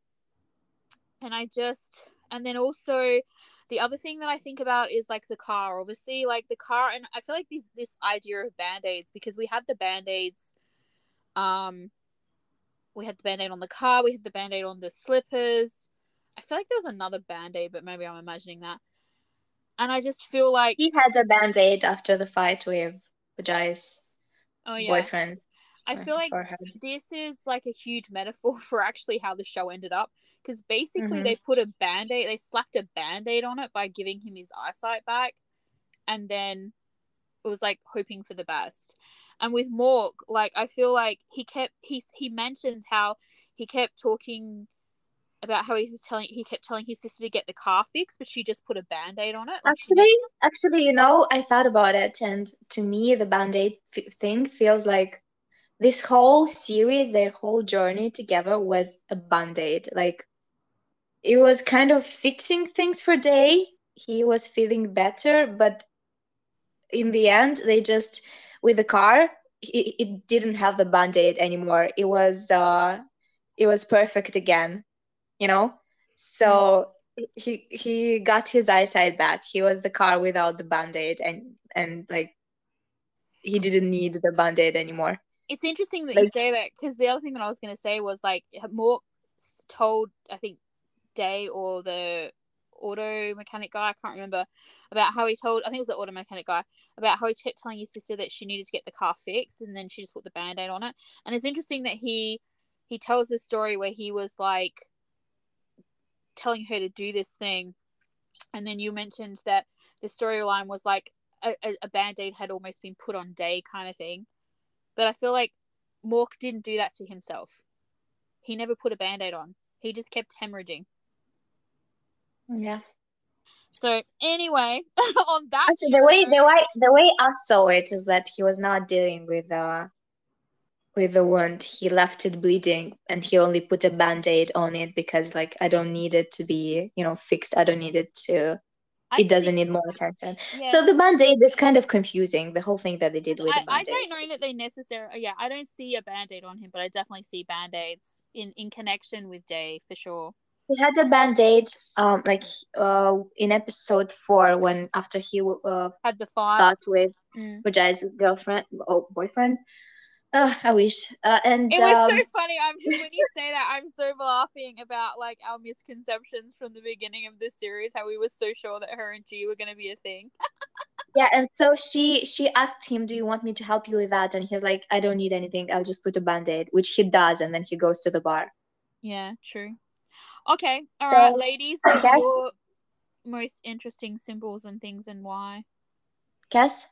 and i just and then also the other thing that i think about is like the car. Obviously like the car and i feel like this this idea of band-aids because we had the band-aids um we had the band-aid on the car we had the band-aid on the slippers. I feel like there was another band-aid but maybe i'm imagining that and i just feel like he had a band-aid after the fight with Vajay's oh yeah. Boyfriend. I feel like forehead. this is like a huge metaphor [laughs] for actually how the show ended up. Because basically Mhm. they put a band-aid they slapped a band-aid on it by giving him his eyesight back. And then it was like hoping for the best. And with mork like i feel like he kept he he mentions how he kept talking about how he was telling he kept telling his sister to get the car fixed but she just put a band-aid on it like she Actually, actually, you know, I thought about it, and to me, the Band-Aid f- thing feels like this whole series, their whole journey together was a Band-Aid. Like it was kind of fixing things for Day. He was feeling better, but in the end, they just with the car, it, it didn't have the Band-Aid anymore. It was uh, it was perfect again, you know. So he he got his eyesight back. He was the car without the band-aid and and like he didn't need the band-aid anymore. it's interesting that you say that because the other thing that I was going to say was like Mork s- told I think Day or the auto mechanic guy, I can't remember, about how he told I think it was the auto mechanic guy about how he kept telling his sister that she needed to get the car fixed and then she just put the band-aid on it. And it's interesting that he he tells this story where he was like telling her to do this thing. And then you mentioned that the storyline was like a, a band-aid had almost been put on day kind of thing. But i feel like mork didn't do that to himself. He never put a band-aid on. He just kept hemorrhaging. Yeah. so anyway [laughs] on that Actually, the way the way the way I saw it is that he was not dealing with uh with the wound. He left it bleeding, and he only put a band-aid on it because, like, I don't need it to be, you know, fixed. I don't need it to. I it doesn't need more attention. yeah. So the band-aid is kind of confusing. The whole thing that they did with I, the I band-aid. don't know that they necessarily yeah i don't see a band-aid on him but i definitely see band-aids in in connection with day for sure He had a band-aid, um, like uh, in episode four when after he uh, had the fight with Mm. Rajai's girlfriend or boyfriend. Uh, I wish. Uh, and It was um, so funny. I'm when you say that, I'm so laughing about like our misconceptions from the beginning of this series. How we were so sure that her and G were going to be a thing. [laughs] yeah, and so she she asked him, "Do you want me to help you with that?" And he's like, "I don't need anything. I'll just put a band-aid," which he does, and then he goes to the bar. Yeah, true. Okay, all right, So, ladies. What guess- your most interesting symbols and things, and why? Guess?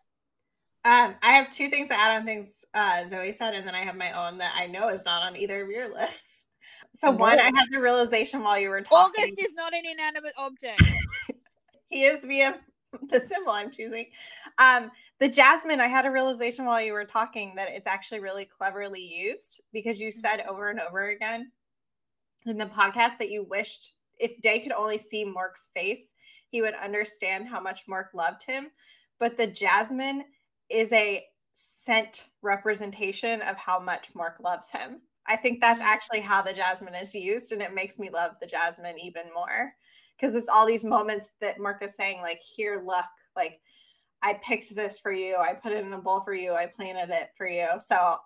Um, I have two things to add on things uh, Zoe said, and then I have my own that I know is not on either of your [laughs] lists. So one, I had the realization while you were talking. August is not an inanimate object. [laughs] he is via [laughs] the symbol I'm choosing. Um, the jasmine, I had a realization while you were talking that it's actually really cleverly used because you said over and over again in the podcast that you wished if Day could only see Mork's face, he would understand how much Mork loved him. But the jasmine is a scent representation of how much Mork loves him. I think that's Mm. actually how the jasmine is used, and it makes me love the jasmine even more because it's all these moments that Mork is saying, like, here, look, like, I picked this for you. I put it in a bowl for you. I planted it for you. So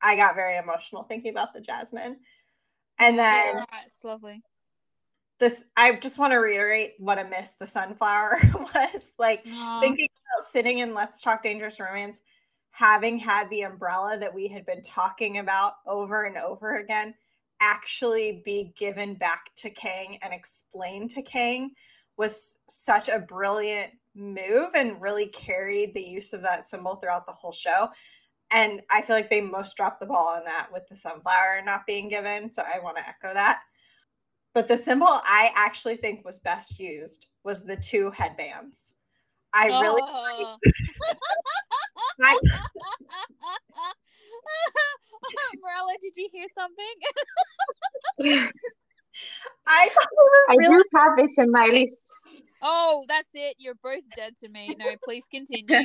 I got very emotional thinking about the jasmine. And then Right, it's lovely. This, I just want to reiterate what a miss the sunflower [laughs] was. Like, Aw. thinking about sitting in Let's Talk Dangerous Romance, having had the umbrella that we had been talking about over and over again actually be given back to Kang and explained to Kang was such a brilliant move and really carried the use of that symbol throughout the whole show. And I feel like they most dropped the ball on that with the sunflower not being given. So I want to echo that. But the symbol I actually think was best used was the two headbands. I really Oh. I- [laughs] [laughs] Marilla, did you hear something? [laughs] I thought they were I really do have it in my list. Oh, that's it. You're both dead to me. No, please continue.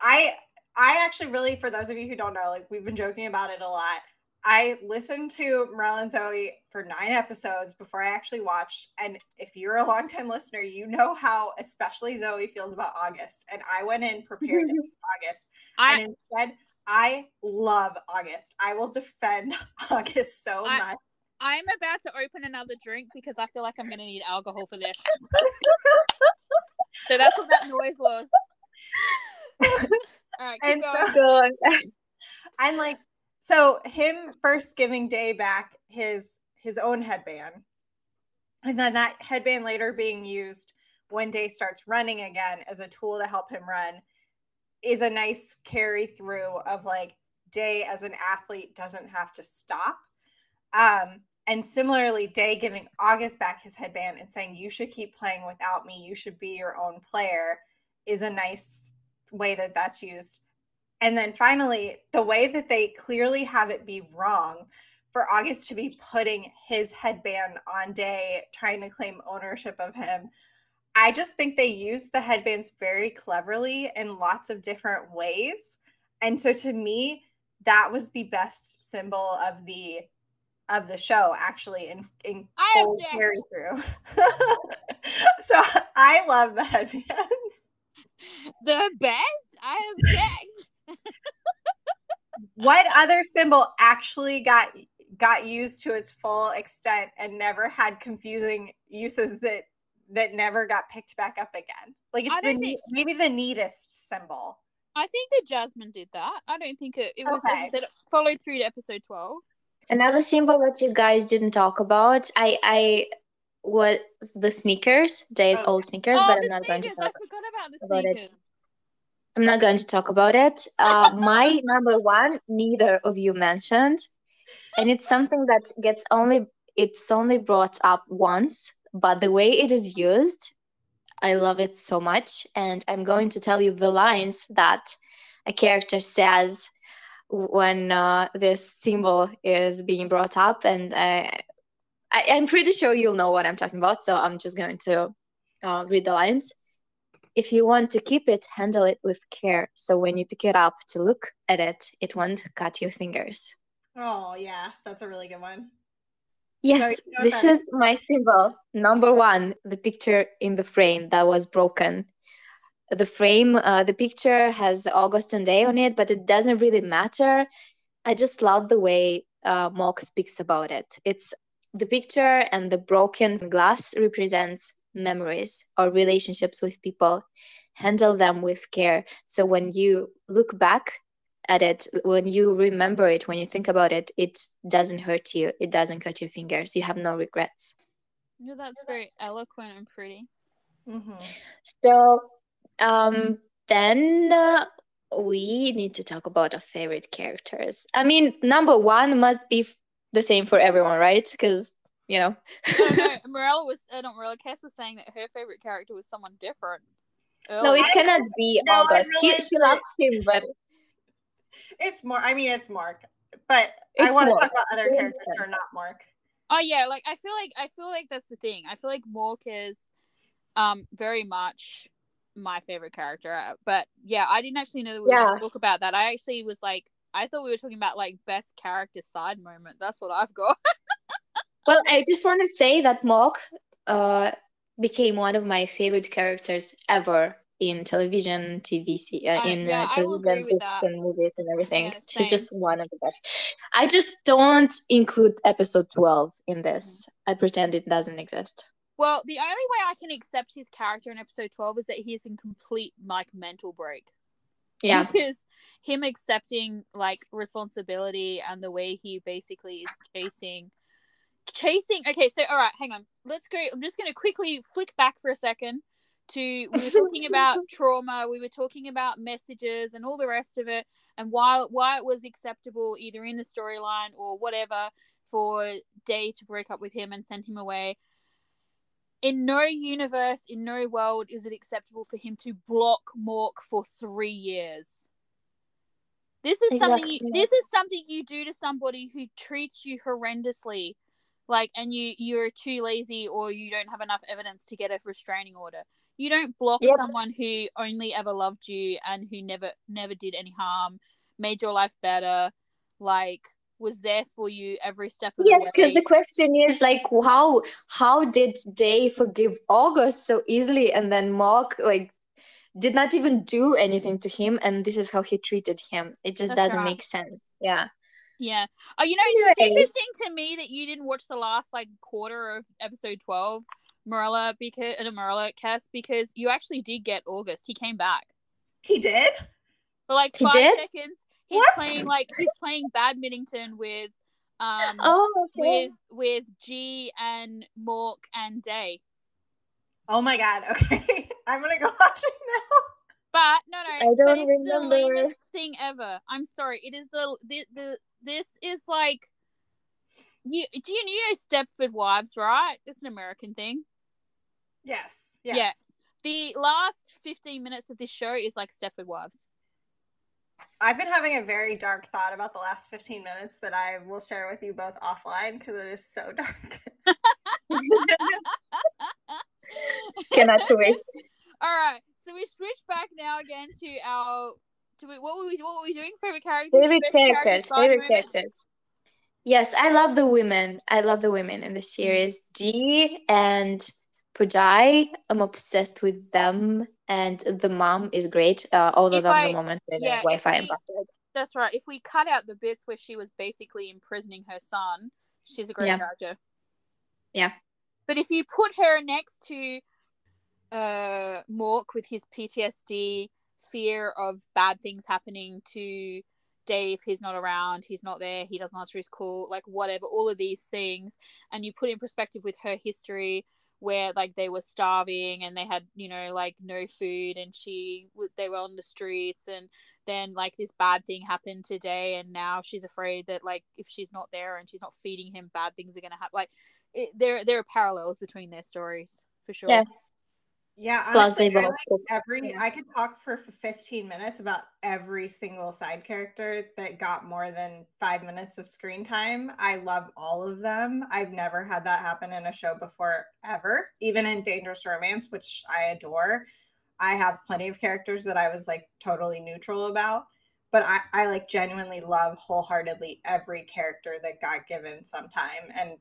I I actually really for those of you who don't know, like we've been joking about it a lot. I listened to Merle and Zoe for nine episodes before I actually watched. And if you're a longtime listener, you know how especially Zoe feels about August. And I went in prepared to [laughs] hate August. I and instead, I love August. I will defend [laughs] August so I- much. I'm about to open another drink because I feel like I'm going to need alcohol for this. So that's what that noise was. [laughs] All right, keep And going. so- and like so him first giving day back his his own headband and then that headband later being used when day starts running again as a tool to help him run is a nice carry through of like day as an athlete doesn't have to stop. Um and similarly day giving august back his headband and saying you should keep playing without me. You should be your own player is a nice way that that's used and then finally, the way that they clearly have it be wrong for August to be putting his headband on Day, trying to claim ownership of him. I just think they used the headbands very cleverly in lots of different ways. And so to me, that was the best symbol of the of the show actually in in full carry through. [laughs] so I love the headbands. The best? I object. What other symbol actually got got used to its full extent and never had confusing uses that that never got picked back up again. Like it's the think- maybe the neatest symbol. I think that Jasmine did that. I don't think it, it was, as I Okay. said, followed through to episode 12. Another symbol that you guys didn't talk about, I I was the sneakers, Days Oh. old sneakers, oh, but I'm the not going to sneakers. I talk. forgot about the about it. I'm not going to talk about it. Uh, [laughs] my number one, neither of you mentioned, and it's something that gets only it's only brought up once, but the way it is used, I love it so much, and I'm going to tell you the lines that a character says when uh, this symbol is being brought up, and I, I, I'm pretty sure you'll know what I'm talking about, so I'm just going to uh, read the lines. If you want to keep it, handle it with care. So when you pick it up to look at it, it won't cut your fingers. Oh yeah, that's a really good one. Yes, know this is my symbol. Number one, the picture in the frame that was broken. The frame, uh, the picture has August and Day on it, but it doesn't really matter. I just love the way uh, Mork speaks about it. It's the picture and the broken glass represents memories or relationships with people. Handle them with care. So when you look back at it, when you remember it, when you think about it, it doesn't hurt you. It doesn't cut your fingers. You have no regrets. Yeah, that's very eloquent and pretty. Mm-hmm. So um, then uh, we need to talk about our favorite characters. I mean, number one must be f- the same for everyone, right? Because you know. No, [laughs] no, Morella was, uh, not Morella, Kess was saying that her favorite character was someone different. No, it cannot be No, I August. He, she loves him, but It's more. I mean, it's Mork, but I It's want to talk about other We characters understand. who are not Mork. Oh yeah, like I feel like I feel like that's the thing. I feel like Mork is um very much my favorite character. uh, But yeah, I didn't actually know that we were Yeah. gonna talk about that. I actually was like I thought we were talking about like best character side moment. That's what I've got. [laughs] well, I just want to say that Mork uh, became one of my favorite characters ever in television, TV, se- uh, I- in yeah, uh, I will agree television, books, and movies and everything. Yeah, She's just one of the best. I just don't include episode 12 in this. I pretend it doesn't exist. Well, the only way I can accept his character in episode 12 is that he's in complete like mental break. Yeah. [laughs] Because him accepting like responsibility and the way he basically is chasing chasing okay, so all right, hang on. Let's go I'm just gonna quickly flick back for a second to we were talking about [laughs] trauma, we were talking about messages and all the rest of it, and why why it was acceptable either in the storyline or whatever for Day to break up with him and send him away. In no universe, in no world, is it acceptable for him to block Mork for three years. This is something you, this is something you do to somebody who treats you horrendously, like, and you you're too lazy or you don't have enough evidence to get a restraining order. You don't block Yep. someone who only ever loved you and who never never did any harm, made your life better, like was there for you every step of Yes, the way. Yes, because the question is like, how how did they forgive August so easily, and then Mork like did not even do anything to him, and this is how he treated him. It just That's doesn't right. make sense. Yeah. Yeah. Oh, you know, it's interesting to me that you didn't watch the last like quarter of episode twelve, Marilla because uh, Morella, Kess, because you actually did get August. He came back He did. for like He five did? seconds. He's What? playing like he's playing badminton with um [gasps] Oh, okay. with with G and Mork and Day. Oh my god. Okay, [laughs] I'm gonna go watch it now. But no, no, I don't it's remember. the lamest thing ever. I'm sorry. It is the the, the this is like you do you, you know Stepford Wives, right? It's an American thing. Yes. Yes. Yeah. The last 15 minutes of this show is like Stepford Wives. I've been having a very dark thought about the last 15 minutes that I will share with you both offline because it is so [laughs] dark. Cannot [laughs] wait. All right, so we switch back now again to our. To we, what were we what were we doing? Favorite characters. Favorite best characters. Favorite characters. Yes, I love the women. I love the women in the series. G and Pujai. I'm obsessed with them, and the mom is great. Uh, although If I'm the moment with yeah, Wi-Fi we- That's right. If we cut out the bits where she was basically imprisoning her son, she's a great Yeah. character. Yeah. But if you put her next to uh Mork with his PTSD, fear of bad things happening to Day, he's not around, he's not there, he doesn't answer his call, like whatever, all of these things, and you put in perspective with her history where like they were starving and they had you know like no food and she they were on the streets and then like this bad thing happened today and now she's afraid that like if she's not there and she's not feeding him bad things are going to happen like it, there there are parallels between their stories for sure. Yes. Yeah, Plus, honestly, I like every Yeah. I could talk for f- 15 minutes about every single side character that got more than five minutes of screen time. I love all of them. I've never had that happen in a show before, ever. Even in Dangerous Romance, which I adore, I have plenty of characters that I was like totally neutral about. But I, I like genuinely love wholeheartedly every character that got given some time. And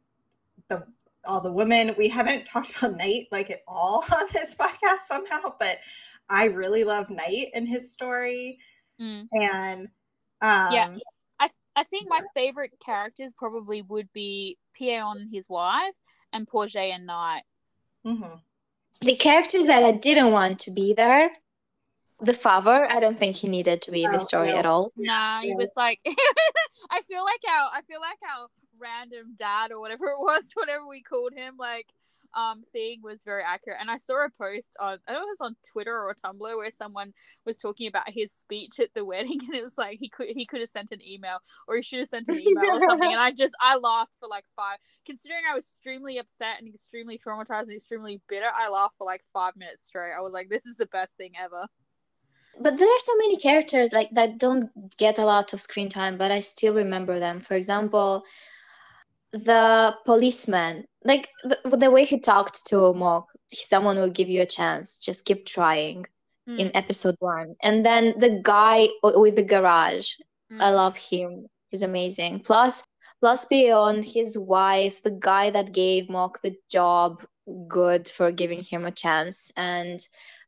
the all the women. We haven't [laughs] talked about Night like at all [laughs] on this podcast somehow, but I really love Night and his story. Mm. And um, Yeah. I, I think my favorite characters probably would be Pierre and his wife and Porget and Night. mhm. The characters that I didn't want to be there, the father, I don't think he needed to be in Oh, the story no. at all. No, he Yeah. was like [laughs] I feel like our I feel like our random dad or whatever [laughs] it was, whatever we called him, like um thing was very accurate. And I saw a post on I don't know if it was on Twitter or Tumblr where someone was talking about his speech at the [laughs] wedding and it was like he could he could have sent an email or he should have sent an [laughs] email or something. And I just I laughed for like five considering I was extremely upset and extremely traumatized and extremely bitter, I laughed for like five minutes straight. I was like, this is the best thing ever. But there are so many characters like that don't get a lot of screen time, but I still remember them. For example, the policeman, like the, the way he talked to Mork, someone will give you a chance. Just keep trying in Mm, episode one. And then the guy with the garage, I mm. love him. He's amazing. Plus, plus beyond his wife, the guy that gave Mork the job, good for giving him a chance, and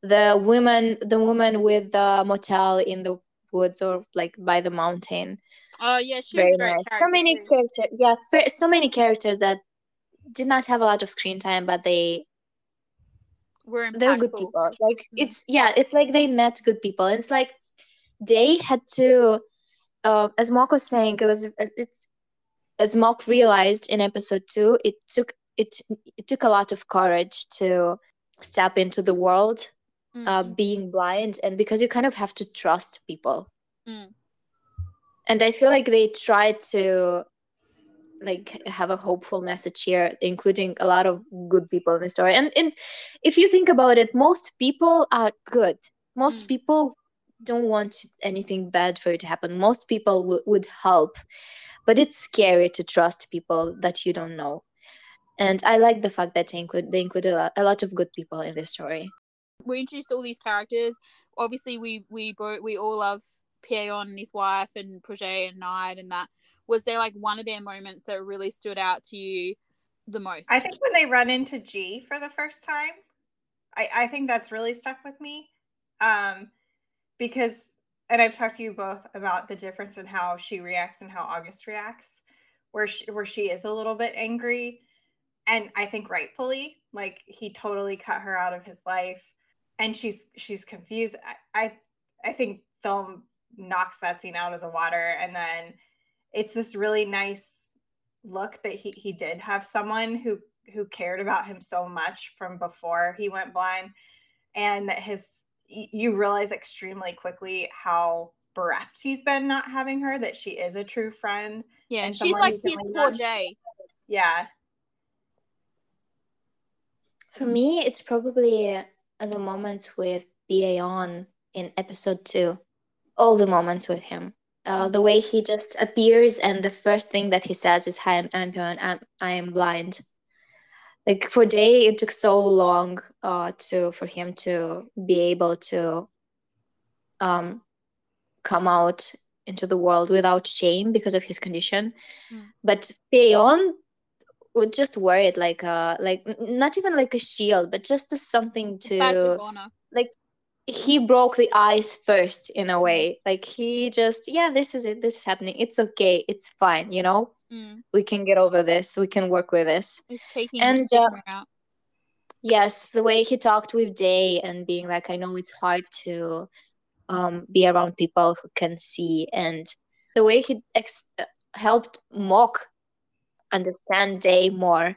the woman, the woman with the motel in the woods or like by the mountain. Oh yeah, she was Very great nice. So many too. characters, yeah, so many characters that did not have a lot of screen time, but they were they're good people. Like Mm. it's yeah, it's like they met good people. It's like they had to, uh, as Mork was saying, it was it's as Mork realized in episode two, it took it it took a lot of courage to step into the world, Mm, uh, being blind, and because you kind of have to trust people. mm. And I feel like they tried to like have a hopeful message here, including a lot of good people in the story. And and if you think about it, most people are good. Most Mm. people don't want anything bad for you to happen. Most people w- would help, but it's scary to trust people that you don't know. And I like the fact that they include they include a lot, a lot of good people in this story. we introduced all these characters. Obviously, we we both we all love Pierre and his wife and Projet and Night and that. Was there like one of their moments that really stood out to you the most? I think when they run into G for the first time, I, I think that's really stuck with me. Um, because, and I've talked to you both about the difference in how she reacts and how August reacts, where she, where she is a little bit angry, and I think rightfully, like he totally cut her out of his life, and she's she's confused. I I, I think film knocks that scene out of the water, and then it's this really nice look that he he did have someone who who cared about him so much from before he went blind and that his you realize extremely quickly how bereft he's been not having her that she is a true friend yeah, and she's like you can his lean poor. Jay. yeah For me, it's probably the moment with Bayon in episode two. All the moments with him. Uh, the way he just appears and the first thing that he says is, "Hi, I'm Ampion. I'm I am blind." Like for Day, it took so long uh, to for him to be able to um, come out into the world without shame because of his condition. Mm. But Bayon would just wear it like a like not even like a shield, but just as something to honor. He broke the ice first in a way. Like he just, yeah, this is it. This is happening. It's okay. It's fine. You know, Mm. we can get over this. We can work with this. He's taking And, stigma out. Yes, the way he talked with Day and being like, I know it's hard to um, be around people who can see, and the way he ex- helped Mork understand Day more.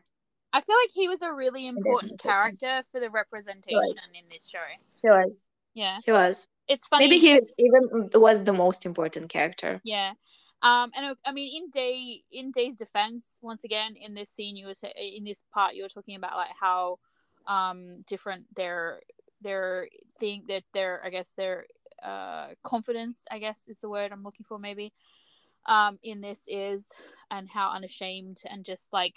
I feel like he was a really important character for the representation in this show. He was. Yeah, He was. it's funny. Maybe he even was the most important character. Yeah. Um, and I, I mean, in Day, in Day's defense, once again, in this scene, you were sa- in this part, you were talking about like how, um, different their their thing that their I guess their uh confidence, I guess is the word I'm looking for, maybe, um, in this is, and how unashamed and just like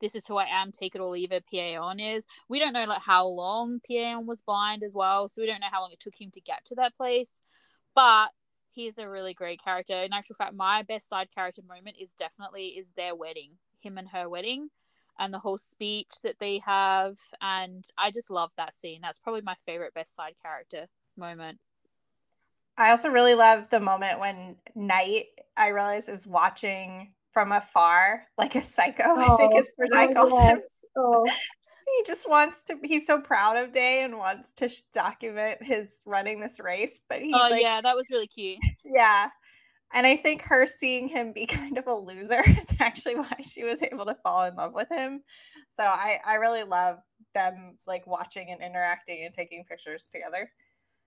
this is who I am, take it or leave it. Paon is. We don't know like how long Paon was blind as well, so we don't know how long it took him to get to that place. But he's a really great character. In actual fact, my best side character moment is definitely is their wedding, him and her wedding, and the whole speech that they have. And I just love that scene. That's probably my favorite best side character moment. I also really love the moment when Night, I realize, is watching from afar like a psycho. I think oh is what I calls him. Oh. [laughs] He just wants to. He's so proud of Day and wants to sh- document his running this race. But he, Oh like, yeah, that was really cute. [laughs] yeah. And I think her seeing him be [laughs] kind of a loser is actually why she was able to fall in love with him. So I, I really love them like watching and interacting and taking pictures together.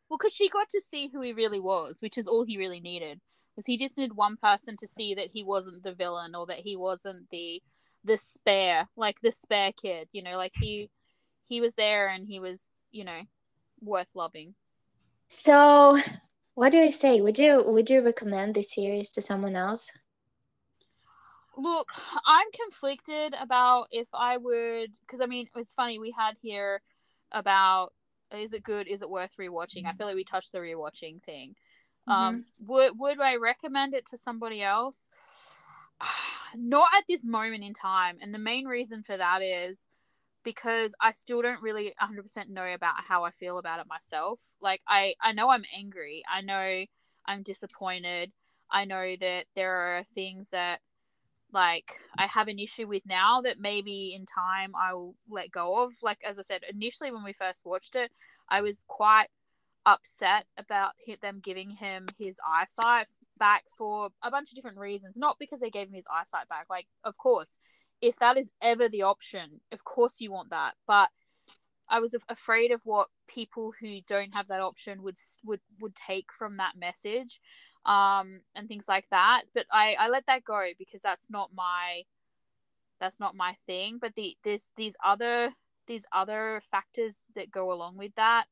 Well, because she got to see who he really was, which is all he really needed. Was he just needed one person to see that he wasn't the villain or that he wasn't the the spare, like the spare kid, you know, like he he was there and he was, you know, worth loving. So, what do I say? Would you would you recommend this series to someone else? Look, I'm conflicted about if I would, because I mean, it's funny we had here about is it good, is it worth rewatching? I mm-hmm. feel like we touched the rewatching thing. Um, would would I recommend it to somebody else? [sighs] Not at this moment in time, and the main reason for that is because I still don't really 100% know about how I feel about it myself. Like I I know I'm angry. I know I'm disappointed. I know that there are things that like I have an issue with now that maybe in time I will let go of. Like as I said, initially when we first watched it, I was quite upset about them giving him his eyesight back for a bunch of different reasons. Not because they gave him his eyesight back. Like, of course, if that is ever the option, of course you want that. But I was afraid of what people who don't have that option would would would take from that message, um, and things like that. But I I let that go because that's not my that's not my thing. But the there's these other these other factors that go along with that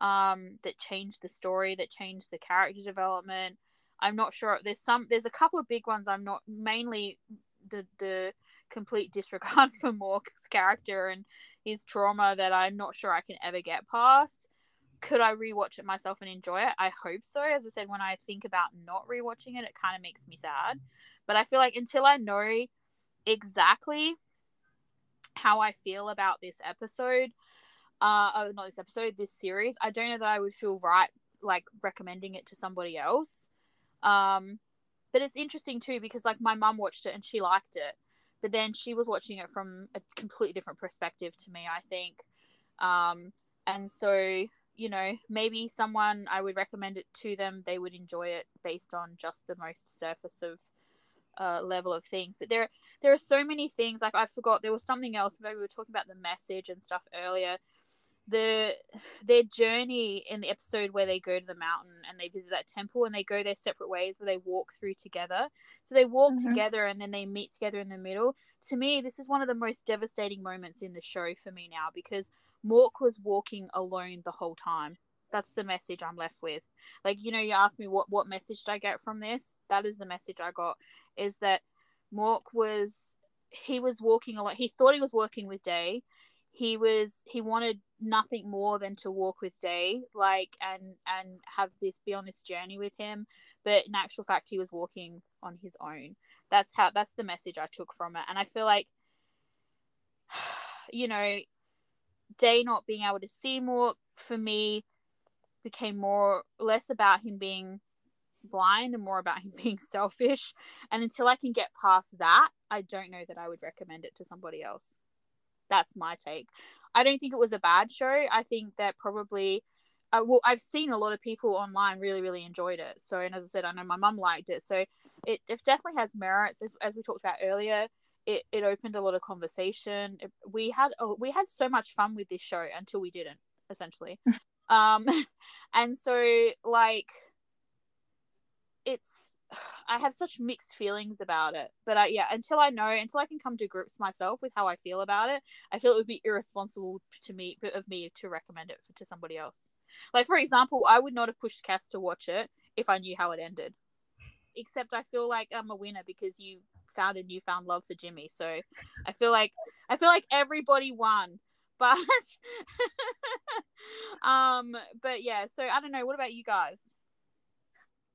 um that changed the story that changed the character development. I'm not sure there's some there's a couple of big ones i'm not mainly the the complete [laughs] disregard for mork's character and his trauma that i'm not sure i can ever get past. Could i rewatch it myself and enjoy it? I hope so. As i said when i think about not rewatching it it kind of makes me sad. But i feel like until i know exactly how i feel about this episode uh oh, not this episode this series i don't know that i would feel right like recommending it to somebody else. Um but it's interesting too because like my mum watched it and she liked it but then she was watching it from a completely different perspective to me i think. Um and so you know maybe someone i would recommend it to them they would enjoy it based on just the most surface of uh, level of things. But there there are so many things like i forgot there was something else maybe we were talking about the message and stuff earlier the their journey in the episode where they go to the mountain and they visit that temple and they go their separate ways where they walk through together. So they walk Mhm. together and then they meet together in the middle. To me this is one of the most devastating moments in the show for me now because mork was walking alone the whole time. That's the message i'm left with. Like you know you asked me what what message did i get from this? That is the message i got is that mork was he was walking a lot. He thought he was working with day he was he wanted nothing more than to walk with day like and and have this be on this journey with him but in actual fact he was walking on his own that's how that's the message i took from it and i feel like [sighs] you know day not being able to see more for me became more less about him being blind and more about him [laughs] being selfish. And until I can get past that, I don't know that I would recommend it to somebody else. That's my take. I don't think it was a bad show. I think that probably uh, well, I've seen a lot of people online really, really enjoyed it. So, and as I said, I know my mum liked it. So, it, it definitely has merits, as, as we talked about earlier. It, it opened a lot of conversation. It, we had oh, we had so much fun with this show until we didn't, essentially. [laughs] um, [laughs] and so like, it's I have such mixed feelings about it. But I, yeah, until I know, until I can come to grips myself with how I feel about it, I feel it would be irresponsible to me of me to recommend it to somebody else. Like for example, I would not have pushed Kess to watch it if I knew how it ended. Except I feel like I'm a winner because you found a newfound love for Jimmy. So I feel like I feel like everybody won. [laughs] But [laughs] um but yeah, so I don't know, what about you guys?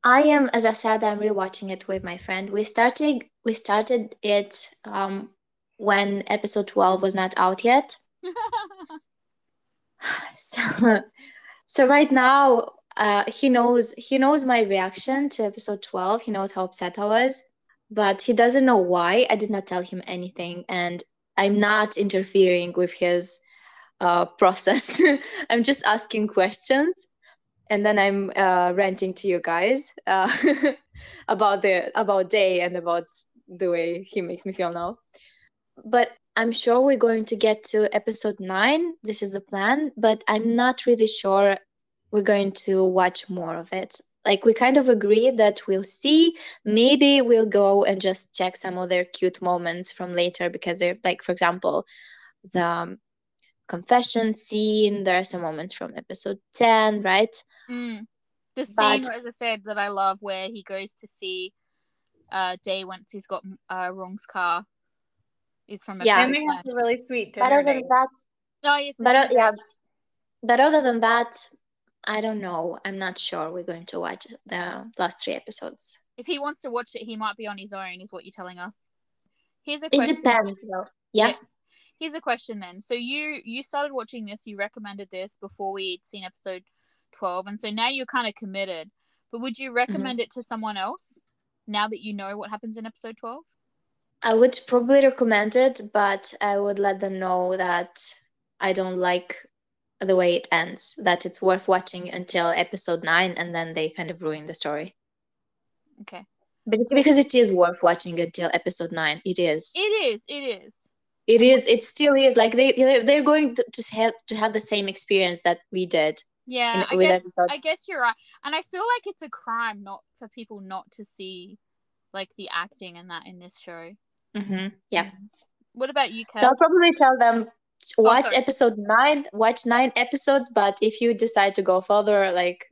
I am, as I said, I'm rewatching it with my friend. We started we started it um, when episode twelve was not out yet. [laughs] [sighs] so, so right now, uh, he knows he knows my reaction to episode twelve. He knows how upset I was, but he doesn't know why. I did not tell him anything, and I'm not interfering with his uh, [laughs] process. I'm just asking questions and then I'm uh, ranting to you guys uh, [laughs] about the about Day and about the way he makes me feel now. But I'm sure we're going to get to episode nine. This is the plan, but I'm not really sure we're going to watch more of it. Like we kind of agreed that we'll see. Maybe we'll go and just check some of their cute moments from later because they're like, for example, the um, confession scene. There are some moments from episode 10, right? Mm. The scene, but, as I said, that I love where he goes to see uh, Day once he's got uh, Rung's car is from yeah. And they have a really sweet dinner But other than that, oh, yes, but uh, yeah, but other than that, I don't know. I'm not sure we're going to watch the last three episodes. If he wants to watch it, he might be on his own, is what you're telling us. Here's a question. It depends, though. Yeah. Here's a question then. So you you started watching this, you recommended this before we'd seen episode 12 and so now you're kind of committed. But would you mm-hmm. recommend mm-hmm. it to someone else now that you know what happens in episode 12? I would probably recommend it, but I would let them know that I don't like the way it ends, that it's worth watching until episode 9 and then they kind of ruin the story. Okay. Because it is worth watching until episode 9. It is. It is. It is it is it still is like they they're going to just have to have the same experience that we did yeah in, I, guess, episode. I guess you're right and i feel like it's a crime not for people not to see like the acting and that in this show mm-hmm. yeah what about you Kess? so i'll probably tell them oh, watch oh, episode nine watch nine episodes but if you decide to go further like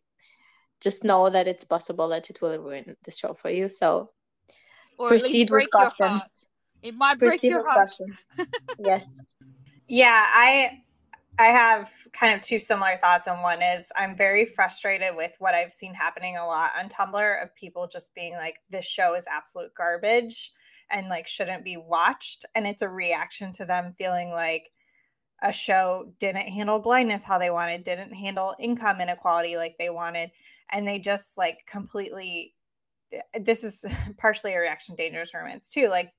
just know that it's possible that it will ruin the show for you so or proceed with caution it might break Proceed your heart. yes. [laughs] Yeah, I I have kind of two similar thoughts, and one is I'm very frustrated with what I've seen happening a lot on Tumblr of people just being like, "This show is absolute garbage," and like shouldn't be watched, and it's a reaction to them feeling like a show didn't handle blindness how they wanted, didn't handle income inequality like they wanted, and they just like completely. This is [laughs] partially a reaction to dangerous romance too. Like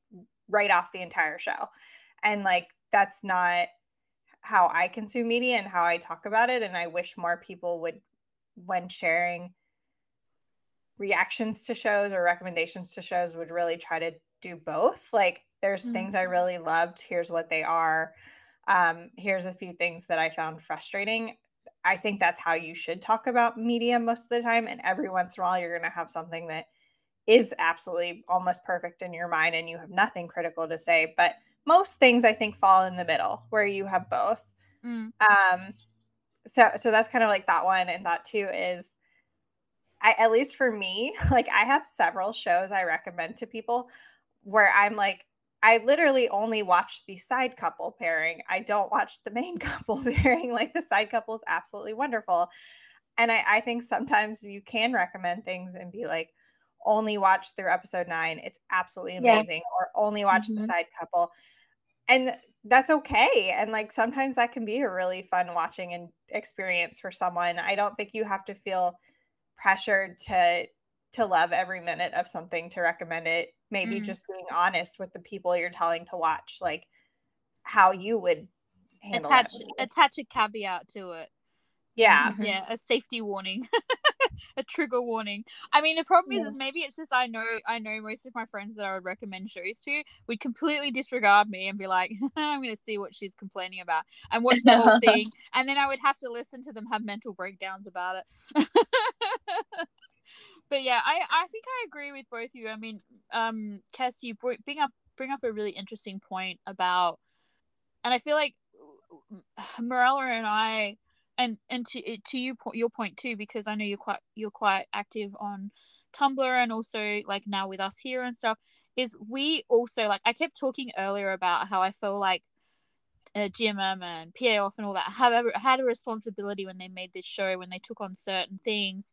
write off the entire show. And like that's not how I consume media and how I talk about it. And I wish more people would, when sharing reactions to shows or recommendations to shows, would really try to do both. Like there's mm-hmm. things I really loved. Here's what they are. Um, here's a few things that I found frustrating. I think that's how you should talk about media most of the time. And every once in a while, you're going to have something that is absolutely almost perfect in your mind and you have nothing critical to say. But most things I think fall in the middle where you have both. Mm. Um, so so that's kind of like that one. And that too is I at least for me, [laughs] like I have several shows I recommend to people where I'm like, I literally only watch the side couple pairing. I don't watch the main [laughs] couple pairing. Like the side couple is absolutely wonderful. And I, I think sometimes you can recommend things and be like, only watch through episode nine. It's absolutely amazing. Yeah. Or only watch mm-hmm. the side couple. And that's okay. And like sometimes that can be a really fun watching and experience for someone. I don't think you have to feel pressured to to love every minute of something to recommend it. Maybe Mhm. just being honest with the people you're telling to watch, like how you would handle attach it. attach a caveat to it. Yeah. Mhm. Yeah, a safety warning, [laughs] a trigger warning. I mean, the problem is, Yeah. is maybe it's just I know I know most of my friends that I would recommend shows to would completely disregard me and be like, [laughs] I'm going to see what she's complaining about and watch the whole [laughs] thing, and then I would have to listen to them have mental breakdowns about it. but yeah, I I think I agree with both of you. I mean, um, Kess, you bring up bring up a really interesting point about, and I feel like Morella and I and and to to you your point too because I know you're quite you're quite active on Tumblr and also like now with us here and stuff is we also like I kept talking earlier about how I feel like uh, GMM and P'Aof and all that have a, had a responsibility when they made this show when they took on certain things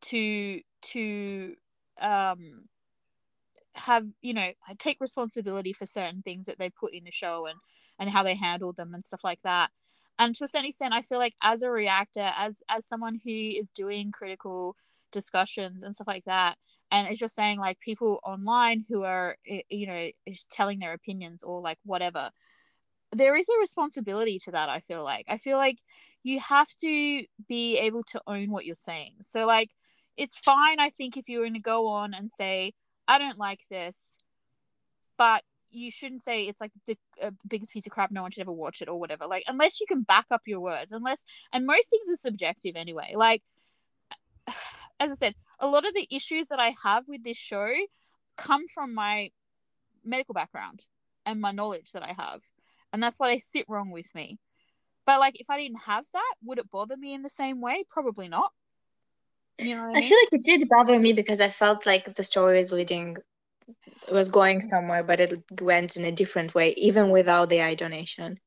to to um have you know take responsibility for certain things that they put in the show and and how they handled them and stuff like that and to a certain extent i feel like as a reactor as as someone who is doing critical discussions and stuff like that and as you're saying like people online who are eh, you know telling their opinions or like whatever there is a responsibility to that i feel like. I feel like you have to be able to own what you're saying. So like it's fine i think if you're going to go on and say i don't like this but you shouldn't say it's like the uh, biggest piece of crap no one should ever watch it or whatever like unless you can back up your words unless and most things are subjective anyway like [sighs] as i said a lot of the issues that i have with this show come from my medical background and my knowledge that i have and that's why they sit wrong with me. But like if i didn't have that would it bother me in the same way? Probably not. You know i I feel like it did bother me because I felt like the story was leading was going somewhere, but it went in a different way, even without the eye donation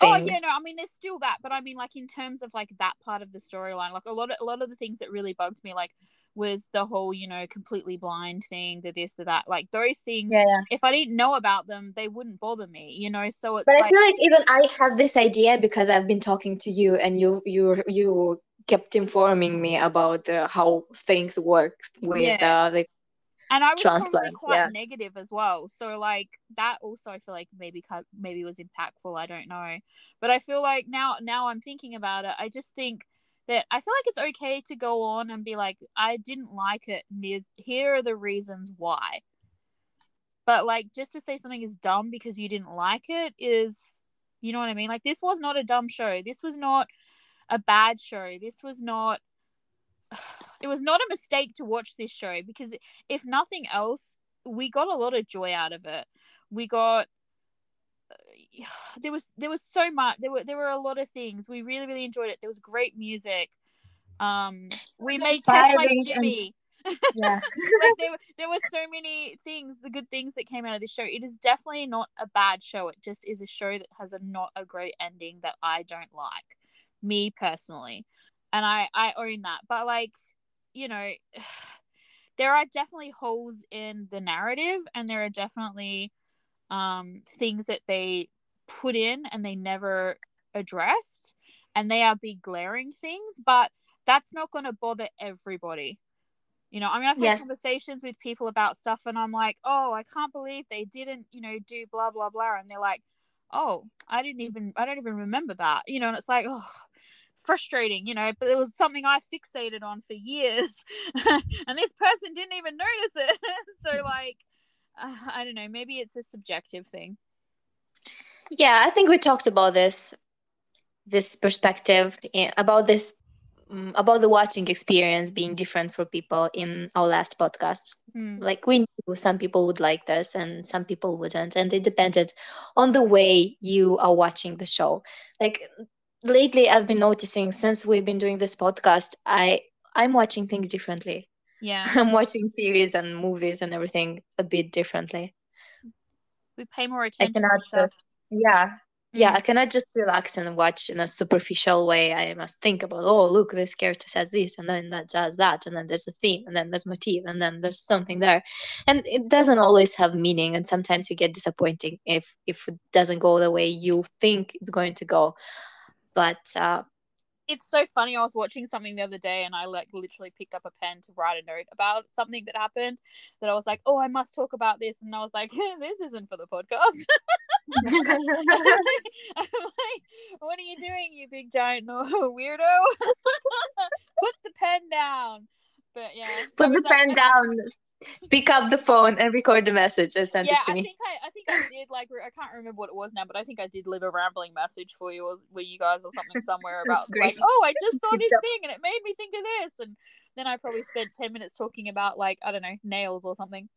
Oh thing. yeah, no, I mean there's still that, but I mean like in terms of like that part of the storyline, like a lot of a lot of the things that really bugged me, like was the whole you know completely blind thing, the this, the that, like those things. Yeah, yeah. If I didn't know about them, they wouldn't bother me, you know. So it's But I feel like even I have this idea because I've been talking to you and you you you kept informing me about how things work with Yeah. uh, the and I was probably quite yeah. negative as well. So like that also I feel like maybe maybe was impactful. I don't know, but I feel like now now I'm thinking about it. I just think that I feel like it's okay to go on and be like, I didn't like it. And there's here are the reasons why. But like just to say something is dumb because you didn't like it is, you know what I mean? Like this was not a dumb show. This was not a bad show. This was not it was not a mistake to watch this show because if nothing else, we got a lot of joy out of it. We got [sighs] there was there was so much there were there were a lot of things. We really really enjoyed it. There was great music. Um we made Kess like inspiring and- [laughs] yeah. [laughs] like there, were- there were so many things the good things that came out of this show. It is definitely not a bad show. It just is a show that has a not a great ending that i don't like me personally and i i own that. But like you know [sighs] there are definitely holes in the narrative and there are definitely um things that they put in and they never addressed and they are big glaring things but that's not going to bother everybody. You know, I mean, I've had Yes. conversations with people about stuff, and I'm like, oh, I can't believe they didn't, you know, do blah blah blah, and they're like, oh, I didn't even, I don't even remember that, you know, and it's like, oh, frustrating, you know, but it was something I fixated on for years, [laughs] and this person didn't even notice it, [laughs] so like, uh, I don't know, maybe it's a subjective thing. Yeah, I think we talked about this this perspective about this mm, about the watching experience being different for people in our last podcast. Hmm. Like we knew some people would like this and some people wouldn't, and it depended on the way you are watching the show. Like lately, I've been noticing since we've been doing this podcast, I I'm watching things differently. Yeah, [laughs] I'm watching series and movies and everything a bit differently. we pay more I attention to cannot stuff. just yeah yeah, Mm. I cannot just relax and watch in a superficial way. I must think about, oh, look, this character says this, and then that does that, and then there's a theme, and then there's motif, and then there's something there, and it doesn't always have meaning. And sometimes you get disappointing if if it doesn't go the way you think it's going to go. But uh, it's so funny. I was watching something the other day and I like literally picked up a pen to write a note about something that happened that I was like, oh, I must talk about this. And I was like, [laughs] this isn't for the podcast. [laughs] I'm like, what are you doing, you big giant [laughs] weirdo? Put the pen down. But yeah. Put the was like, pen down, pick up the phone, and record the message and send Yeah, it to I me. think I, I think I did like re- I can't remember what it was now, but I think I did leave a rambling message for you or for you guys or something somewhere [laughs] about like, oh, I just saw this thing and it made me think of this, and then I probably spent ten minutes talking about like I don't know nails or something.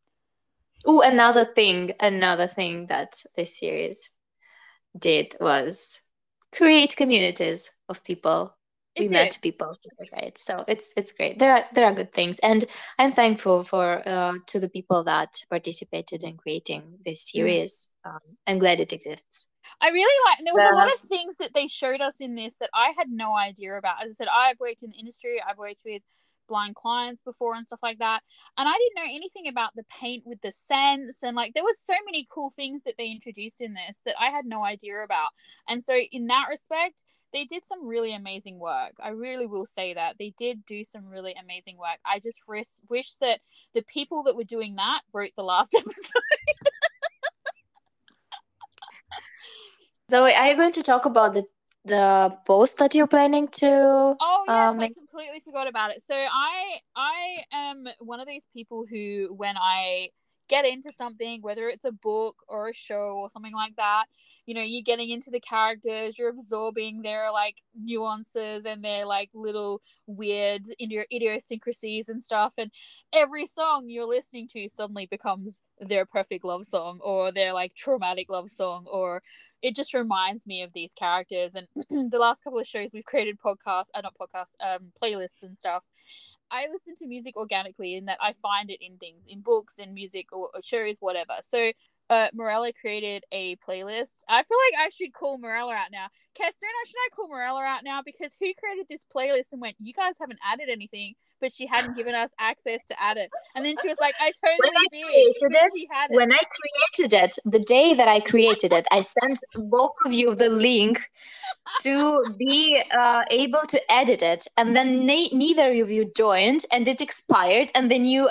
Oh, another thing, another thing that this series did was create communities of people. It we did. met people, right? So it's it's great. There are there are good things, and I'm thankful for uh, to the people that participated in creating this series. Um, I'm glad it exists. I really like, and there was a lot of things that they showed us in this that I had no idea about. As I said, I've worked in the industry, I've worked with blind clients before and stuff like that, and I didn't know anything about the paint with the scents and like there was so many cool things that they introduced in this that I had no idea about. And so, in that respect, they did some really amazing work. I really will say that they did do some really amazing work. I just ris- wish that the people that were doing that wrote the last [laughs] episode. Zoe, are you going to talk about the the post that you're planning to? Oh yes, Um, I completely forgot about it. So I I am one of these people who when I get into something, whether it's a book or a show or something like that, you know, you're getting into the characters, you're absorbing their like nuances and their like little weird idiosyncrasies and stuff. And every song you're listening to suddenly becomes their perfect love song or their like traumatic love song or it just reminds me of these characters and [clears throat] the last couple of shows we've created podcasts uh, not podcasts um playlists and stuff i listen to music organically in that i find it in things in books in music or, or shows whatever. So uh morella created a playlist. I feel like i should call morella out now. Kess, don't I, should i call morella out now? Because who created this playlist and went you guys haven't added anything but she hadn't given us access to add it and then she was like i totally When I did created but it, she hadn't. when I created it, the day that I created it, I sent both of you the link to be uh, able to edit it, and then ne- neither of you joined, and it expired, and then you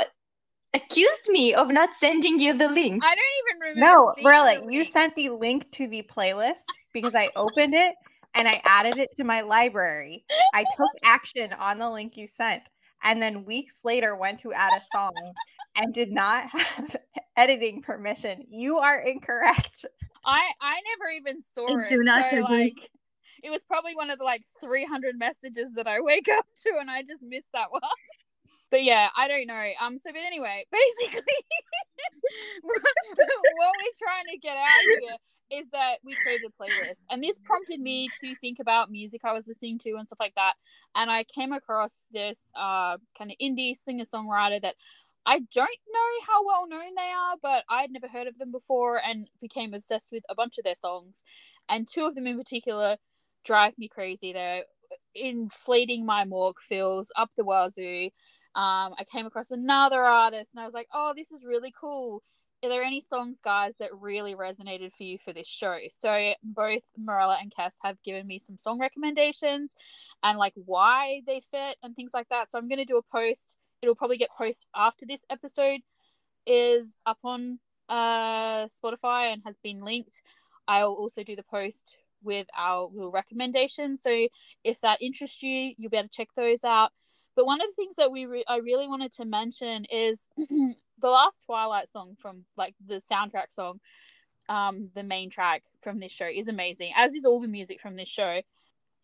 accused me of not sending you the link. I don't even remember. No, seeing really, you sent the link to the playlist because I opened it and I added it to my library. I took action on the link you sent and then weeks later went to add a song and did not have [laughs] editing permission. You are incorrect. I I never even saw I it. do not so, like it was probably one of the like 300 messages that I wake up to and I just missed that one. [laughs] But yeah, I don't know. Um so but anyway, [laughs] basically what we're trying to get out of here is that we created a playlist and this prompted me to think about music I was listening to and stuff like that. And I came across this uh kind of indie singer-songwriter that I don't know how well known they are, but I'd never heard of them before and became obsessed with a bunch of their songs. And two of them in particular drive me crazy. They're inflating my Mork feels up the wazoo. Um, I came across another artist and I was like, oh, this is really cool. Are there any songs, guys, that really resonated for you for this show? So both Morella and Kess have given me some song recommendations and like why they fit and things like that. So I'm gonna do a post it'll probably get posted after this episode is up on uh Spotify and has been linked. I'll also do the post with our little recommendations. So if that interests you, you'll be able to check those out. But one of the things that we re- I really wanted to mention is [clears throat] the last Twilight song from like the soundtrack song, um, the main track from this show is amazing, as is all the music from this show.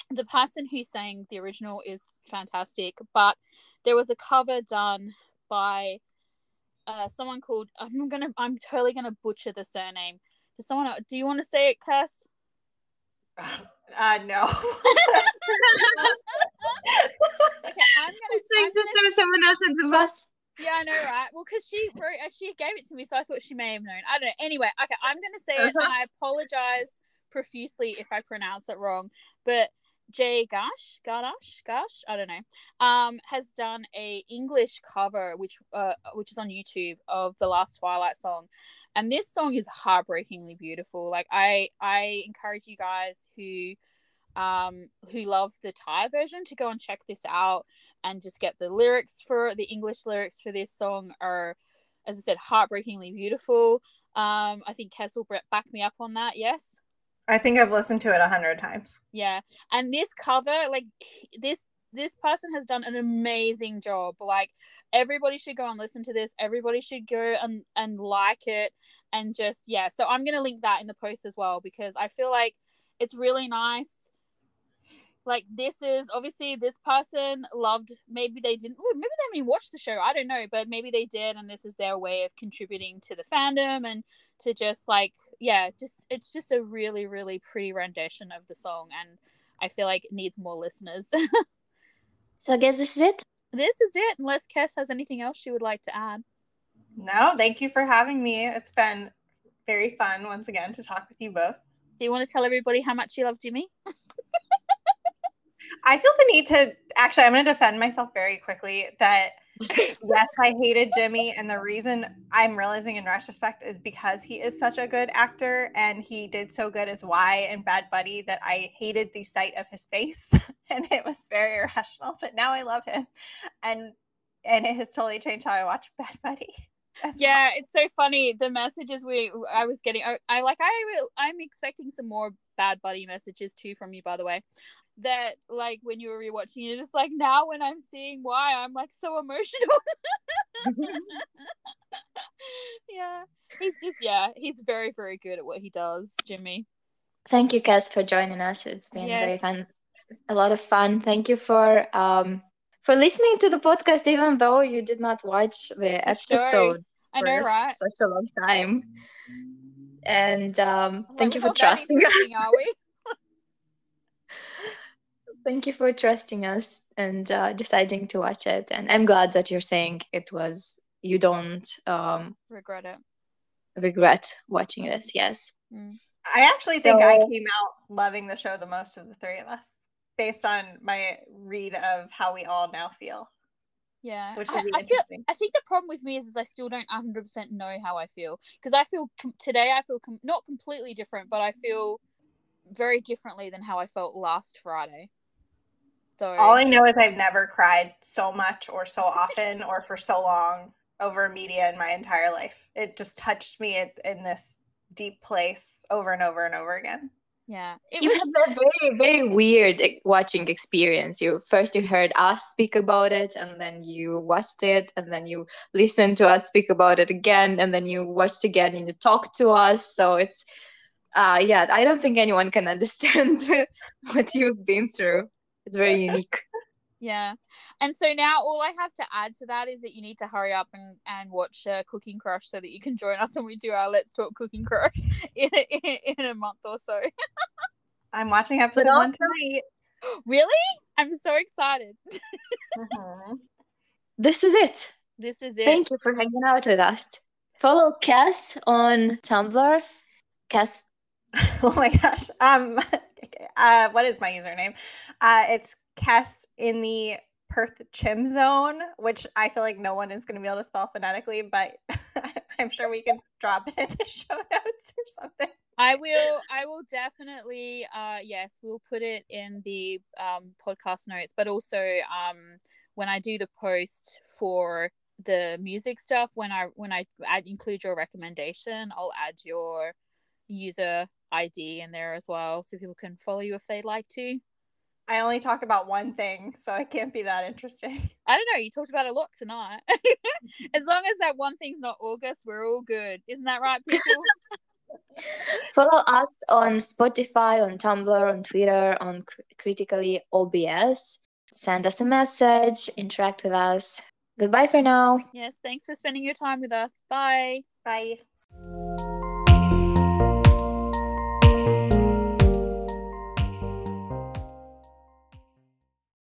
The person who sang the original is fantastic, but there was a cover done by uh, someone called I'm gonna I'm totally gonna butcher the surname. Does someone else, do you want to say it, Kess? [laughs] Uh no. [laughs] [laughs] Okay, I'm gonna, trying I'm to gonna throw someone else under the bus. Yeah, I know, right? Well, because she wrote, uh, she gave it to me, so I thought she may have known. I don't know. Anyway, okay, I'm gonna say it, and I apologize profusely if I pronounce it wrong, but Jay Gash, Gadash, Gash, I don't know, um, has done a English cover which uh which is on YouTube of the last Twilight song. And this song is heartbreakingly beautiful. Like I I encourage you guys who um who love the Thai version to go and check this out and just get the lyrics for the English lyrics for this song are as I said heartbreakingly beautiful. Um I think Kess will back me up on that. Yes. I think I've listened to it a hundred times. Yeah, and this cover, like this, this person has done an amazing job. Like everybody should go and listen to this. Everybody should go and and like it, and just yeah. So I'm gonna link that in the post as well because I feel like it's really nice. Like this is obviously this person loved. Maybe they didn't. Maybe they haven't even watched the show. I don't know, but maybe they did, and this is their way of contributing to the fandom and to just like yeah just it's just a really really pretty rendition of the song and i feel like it needs more listeners [laughs] so i guess this is it this is it unless Kess has anything else she would like to add no thank you for having me it's been very fun once again to talk with you both do you want to tell everybody how much you love jimmy [laughs] i feel the need to actually i'm going to defend myself very quickly that [laughs] yes, I hated Jimmy. And the reason I'm realizing in retrospect is because he is such a good actor and he did so good as Y and Bad Buddy that I hated the sight of his face. [laughs] and it was very irrational. But now I love him. And and it has totally changed how I watch Bad Buddy. [laughs] yeah, well. it's so funny. The messages we I was getting, I, I like I will. I'm expecting some more Bad Buddy messages too from you, by the way that like when you were rewatching you're just like now when i'm seeing why i'm like so emotional. [laughs] Yeah. He's just yeah he's very very good at what he does jimmy. Thank you Kess for joining us. It's been yes. very fun a lot of fun. Thank you for um for listening to the podcast even though you did not watch the episode i know right? such a long time. And um thank you for trusting us Thank you for trusting us and uh, deciding to watch it. And I'm glad that you're saying it was you don't um, regret it. Regret watching this. Yes. Mm. I actually so, think I came out loving the show the most of the three of us, based on my read of how we all now feel. Yeah, which I, I feel. I think the problem with me is, is I still don't 100 percent know how I feel because I feel com- today I feel com- not completely different, but I feel very differently than how I felt last Friday. So all I know is I've never cried so much or so often or for so long over media in my entire life. It just touched me in this deep place over and over and over again. Yeah. It was- a very, very weird watching experience. You first you heard us speak about it and then you watched it and then you listened to us speak about it again and then you watched again and you talked to us. So it's uh yeah, I don't think anyone can [laughs] understand [laughs] what you've been through. It's very unique. [laughs] Yeah. And so now all I have to add to that is that you need to hurry up and, and watch uh, Cooking Crush so that you can join us when we do our Let's Talk Cooking Crush [laughs] in a, in, in a month or so. [laughs] I'm watching episode also, one tonight. [gasps] Really? I'm so excited. uh-huh. This is it. This is it. Thank you for hanging out with us. Follow Kess on Tumblr. Kess. oh my gosh. Um uh, what is my username? Uh, it's Kess in the Perth Chim Zone, which I feel like no one is going to be able to spell phonetically, but [laughs] I'm sure we can drop it in the [laughs] show notes or something. I will. I will definitely. Uh, yes, we'll put it in the um, podcast notes, but also um, when I do the post for the music stuff, when I when I add include your recommendation, I'll add your user ID in there as well so people can follow you if they'd like to. I only talk about one thing, so it can't be that interesting. [laughs] I don't know. You talked about a lot tonight. [laughs] as long as that one thing's not August, we're all good. Isn't that right, people? [laughs] Follow us on Spotify, on Tumblr, on Twitter, on Critically OBS. Send us a message, interact with us. Goodbye for now. Yes, thanks for spending your time with us. Bye. Bye.